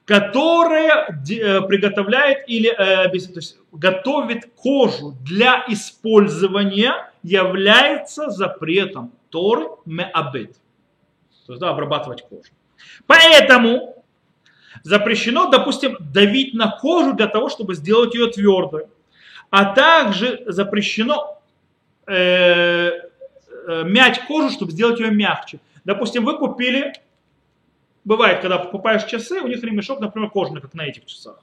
которая э, приготовляет или э, есть, готовит кожу для использования, является запретом Торы меабет. То есть, да, обрабатывать кожу. Поэтому запрещено, допустим, давить на кожу для того, чтобы сделать ее твердой. А также запрещено э, э, мять кожу, чтобы сделать ее мягче. Допустим, вы купили бывает, когда покупаешь часы, у них ремешок, например, кожаный, как на этих часах.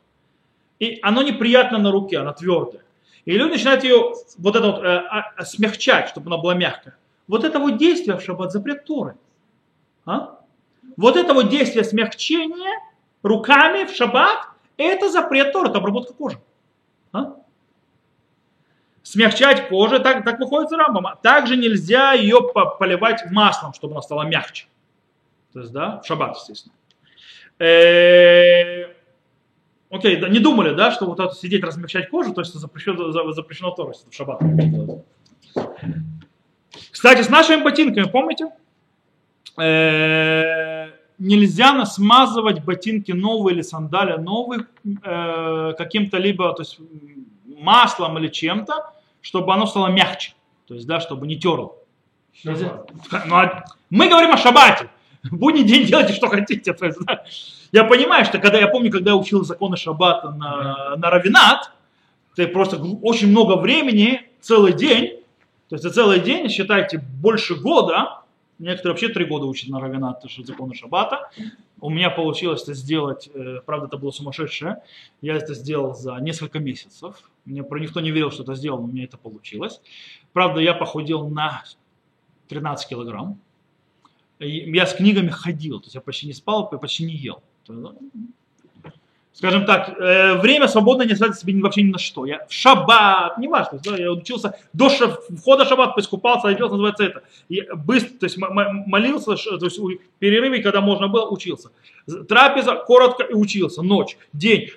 И оно неприятно на руке, оно твердое. И люди начинают ее вот это вот, э, э, смягчать, чтобы она была мягкая. Вот это вот действие в шаббат запрет Торы. А? Вот это вот действие смягчения руками в шаббат, это запрет Торы, это обработка кожи. А? Смягчать кожу, так, так выходит из рамбама. Также нельзя ее поливать маслом, чтобы она стала мягче. То есть, да, в шаббат, естественно. Э, окей, не думали, да, что вот это сидеть, размягчать кожу, то есть запрещено, запрещено Торой в шаббат. Кстати, с нашими ботинками, помните? Э, нельзя смазывать ботинки новые или сандали новые э, каким-то либо то есть, маслом или чем-то, чтобы оно стало мягче. То есть, да, чтобы не терло. Шаббат. Ну, а мы говорим о шаббате. В будний день делайте, что хотите. То есть, да. Я понимаю, что когда я помню, когда я учил законы шаббата на, на равинат, ты просто очень много времени, целый день, то есть за целый день, считайте, больше года, некоторые вообще три года учат на есть законы шаббата. У меня получилось это сделать, э, правда, это было сумасшедшее, я это сделал за несколько месяцев. Мне про никто не верил, что это сделал, но у меня это получилось. Правда, я похудел на 13 килограмм. Я с книгами ходил, то есть я почти не спал, я почти не ел. Скажем так, э, время свободное не оставляет себе вообще ни на что. Я в шаббат, не важно, да, я учился до ша- входа в шаббат, поискупался, оделся, называется это. И быстро, то есть молился, то есть у перерыве, когда можно было, учился. Трапеза, коротко и учился, ночь, день.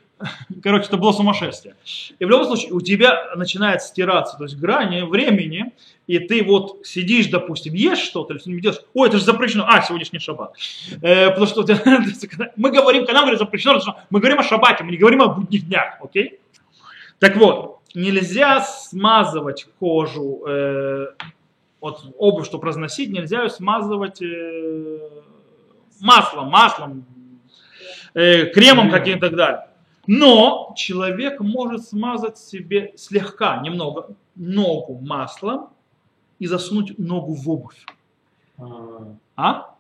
Короче, это было сумасшествие. И в любом случае у тебя начинает стираться, то есть грани времени, и ты вот сидишь, допустим, ешь что-то, или что-нибудь делаешь, ой, это же запрещено, а, сегодняшний шаббат. Э, потому что мы говорим, когда мы говорим запрещено, мы говорим о шаббате, мы не говорим о будних днях, окей? Так вот, нельзя смазывать кожу, э, вот обувь, чтобы разносить, нельзя ее смазывать э, маслом, маслом, э, Кремом. каким-то и так далее. Но человек может смазать себе слегка, немного, ногу маслом и засунуть ногу в обувь. А, А?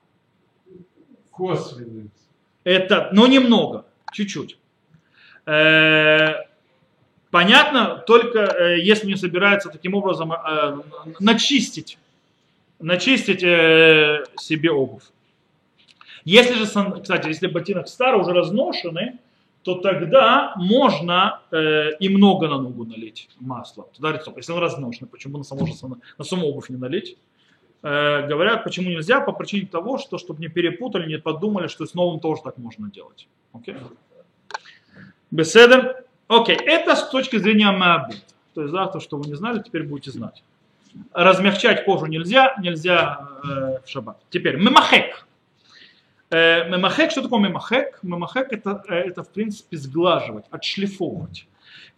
Косвенный. Это, но немного, чуть-чуть. Э, Понятно, только э, если не собирается таким образом э, начистить, начистить себе обувь. Если же, кстати, если ботинок старый, уже разношенный, то тогда можно э, и много на ногу налить масла. Говорит, стоп, если он разношенный, почему на саму, сам- на саму обувь не налить? Э, говорят, почему нельзя, по причине того, что чтобы не перепутали, не подумали, что с новым тоже так можно делать. Окей? Беседер. Окей, это с точки зрения Маабит. То есть, да, то, что вы не знали, теперь будете знать. Размягчать кожу нельзя, нельзя э, в шаббат. Теперь, мемахек. Э, мемахек, что такое мемахек? Мемахек это, э, это, в принципе, сглаживать, отшлифовывать.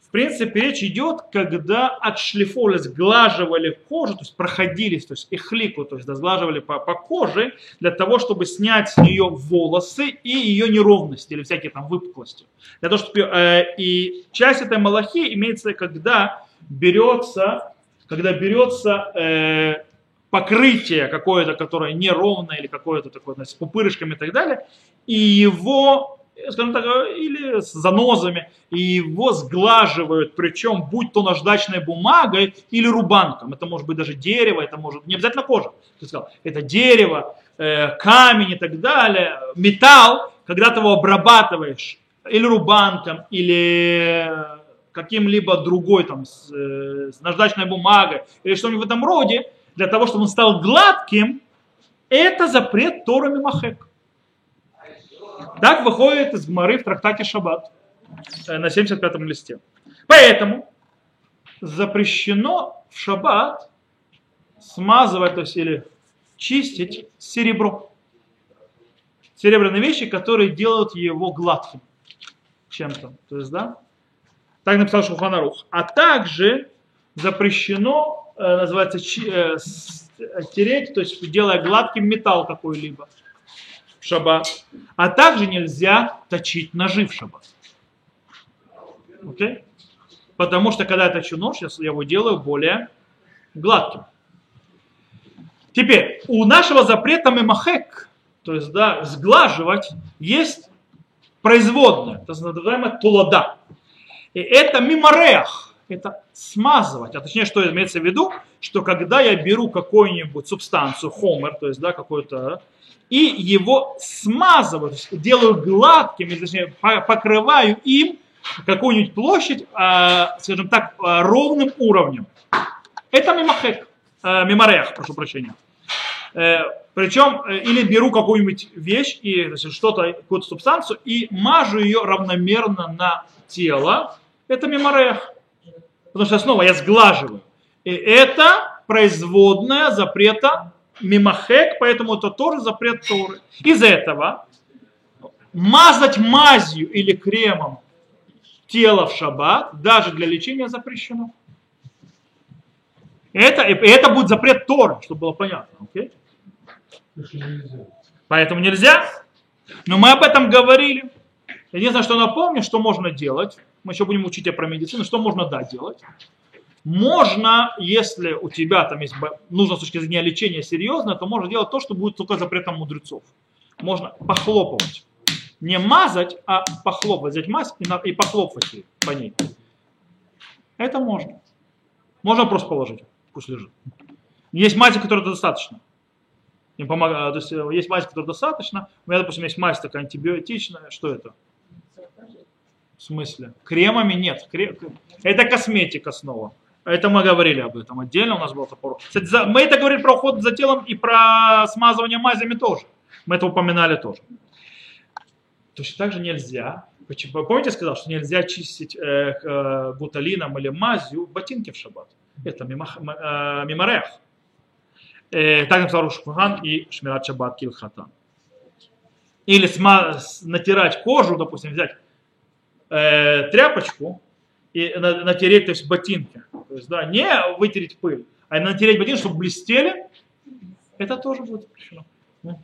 В принципе, речь идет, когда отшлифовывали, сглаживали кожу, то есть проходились, то есть ихлику, то есть сглаживали по, по коже, для того, чтобы снять с нее волосы и ее неровности или всякие там выпуклости. Для того, чтобы, э, и часть этой малахи имеется, когда берется, когда берется э, покрытие какое-то, которое неровное или какое-то такое, значит, с пупырышками и так далее, и его скажем так, или с занозами, и его сглаживают, причем будь то наждачной бумагой или рубанком. Это может быть даже дерево, это может не обязательно кожа. Ты сказал, это дерево, э, камень и так далее, металл, когда ты его обрабатываешь или рубанком, или каким-либо другой, там, с, э, с наждачной бумагой, или что-нибудь в этом роде, для того, чтобы он стал гладким, это запрет Тора Мимахек. Так выходит из Гмары в трактате Шаббат э, на 75-м листе. Поэтому запрещено в Шаббат смазывать, то есть или чистить серебро. Серебряные вещи, которые делают его гладким чем-то. То есть, да? Так написал Шуханарух. А также запрещено, э, называется, э, тереть, то есть делая гладким металл какой-либо в шаббат. А также нельзя точить ножи в шаббат. Окей? Потому что когда я точу нож, я его делаю более гладким. Теперь, у нашего запрета мемахек, то есть да, сглаживать, есть производная, это называемая тулада. И это миморех, это смазывать. А точнее, что имеется в виду, что когда я беру какую-нибудь субстанцию, хомер, то есть да, какой-то, и его смазываю, делаю гладким, или, точнее, по- покрываю им какую-нибудь площадь, а, скажем так, а, ровным уровнем. Это мимахек, э, миморех, прошу прощения. Э, Причем, э, или беру какую-нибудь вещь, и что-то, какую-то субстанцию, и мажу ее равномерно на тело. Это меморех. Потому что снова я сглаживаю. И это производная запрета мимахек, поэтому это тоже запрет Торы. Из этого Мазать мазью или кремом тело в шаббат даже для лечения запрещено. Это, и это будет запрет Тора, чтобы было понятно. нельзя. Поэтому нельзя. Но мы об этом говорили. Единственное, что напомню, что можно делать. Мы еще будем учить про медицину, что можно да делать. Можно, если у тебя там есть, нужно с точки зрения лечения серьезно, то можно делать то, что будет только запретом мудрецов. Можно похлопывать. Не мазать, а похлопывать. Взять мазь и, на- и похлопывать ее по ней. Это можно. Можно просто положить. Пусть лежит. Есть мази, которые достаточно. Им помогает, то есть э, есть мазь, которая достаточно. У меня, допустим, есть мазь такая антибиотичная. Что это? В смысле? Кремами нет. Кре- к- Это косметика снова. Это мы говорили об этом отдельно, у нас был топор. Кстати, за- мы это говорили про уход за телом и про смазывание мазями тоже. Мы это упоминали тоже. Точно так же нельзя. Помните, я сказал, что нельзя чистить э, э, гуталином или мазью ботинки в шаббат? Это мимах- э, миморех. Э, так написал Рушфухан и Шмират Шаббат Килхатан. Или сма- натирать кожу, допустим, взять э, тряпочку и на- натереть, то есть ботинки. То есть, да, не вытереть пыль, а натереть ботинки, чтобы блестели, это тоже будет запрещено. Ну.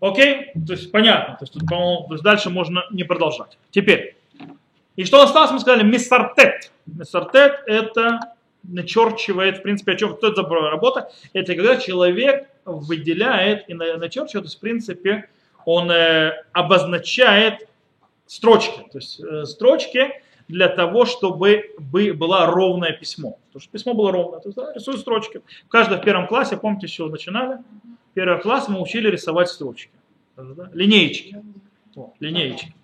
Окей? То есть понятно. То есть, тут, по-моему, то есть дальше можно не продолжать. Теперь. И что осталось, мы сказали, миссартет. Миссартет это начерчивает, в принципе, о чем что это за работа? Это когда человек выделяет и на- начерчивает, то есть, в принципе, он э, обозначает строчки. То есть э, строчки для того, чтобы бы- было ровное письмо. Потому что письмо было ровное. То есть, да, рисуют строчки. Каждый в первом классе, помните, с чего начинали? Первый класс мы учили рисовать строчки. Да? Линеечки. Вот, линеечки.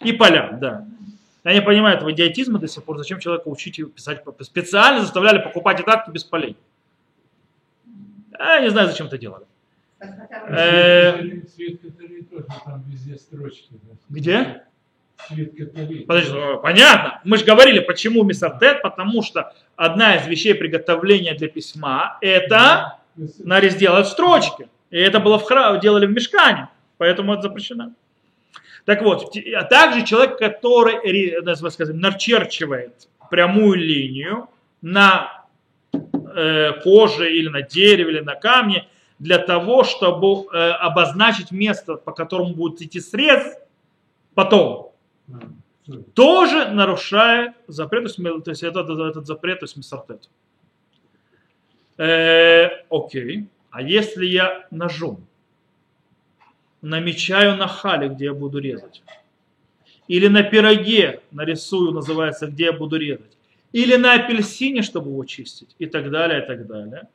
И поля, да. Я не понимаю этого идиотизма до сих пор. Зачем человека учить и писать? Специально заставляли покупать тетрадки без полей. Я не знаю, зачем это делали. Где? Цвет Катали. Подожди, э, понятно. Мы же говорили, почему мисартет, потому что одна из вещей приготовления для письма это нарез делать строчки. И это было в храме, делали в мешкане, поэтому это запрещено. Так вот, а также человек, который э, сказать, начерчивает прямую линию на э, коже или на дереве или на камне для того, чтобы э, обозначить место, по которому будет идти срез, потом тоже нарушает запрет, то есть, этот, этот запрет, то есть мисартет. Э, окей. А если я ножом намечаю на хале, где я буду резать, или на пироге нарисую, называется, где я буду резать, или на апельсине, чтобы его чистить, и так далее, и так далее,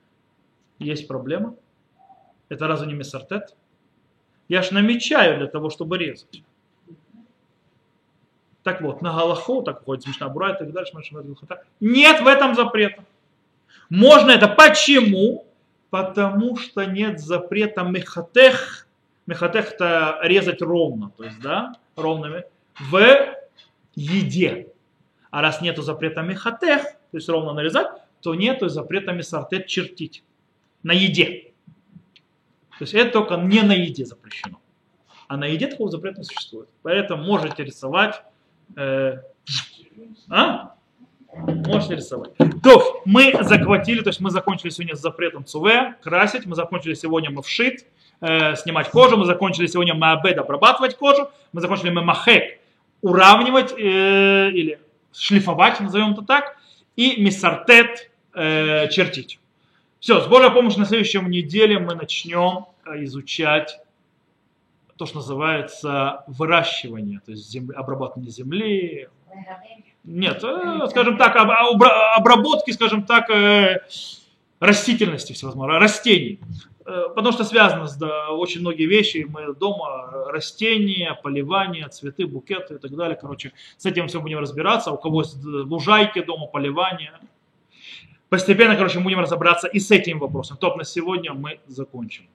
есть проблема? Это разве не мисартет? Я ж намечаю для того, чтобы резать. Так вот, на Галаху, так ходит Мишна Бура и так дальше, нет в этом запрета. Можно это. Почему? Потому что нет запрета мехатех. Мехатех это резать ровно, то есть, да, ровными, в еде. А раз нету запрета мехатех, то есть ровно нарезать, то нету запрета мисартет чертить на еде. То есть это только не на еде запрещено. А на еде такого запрета не существует. Поэтому можете рисовать. э, а? Можете рисовать. То, мы захватили, то есть мы закончили сегодня с запретом цуве, красить, мы закончили сегодня мавшит, э, снимать кожу, мы закончили сегодня маабед, обрабатывать кожу, мы закончили мемахек, уравнивать э, или шлифовать, назовем это так, и миссартет э, чертить. Все, с Божьей помощью на следующем неделе мы начнем э, изучать то, что называется выращивание, то есть земли, обрабатывание земли. Нет, э, скажем так, об- обра- обработки, скажем так, э, растительности всевозможных, растений. Потому что связано с да, очень многие вещи. Мы дома растения, поливание, цветы, букеты и так далее. Короче, с этим все будем разбираться. У кого есть лужайки дома, поливание. Постепенно, короче, будем разобраться и с этим вопросом. Топ на сегодня мы закончим.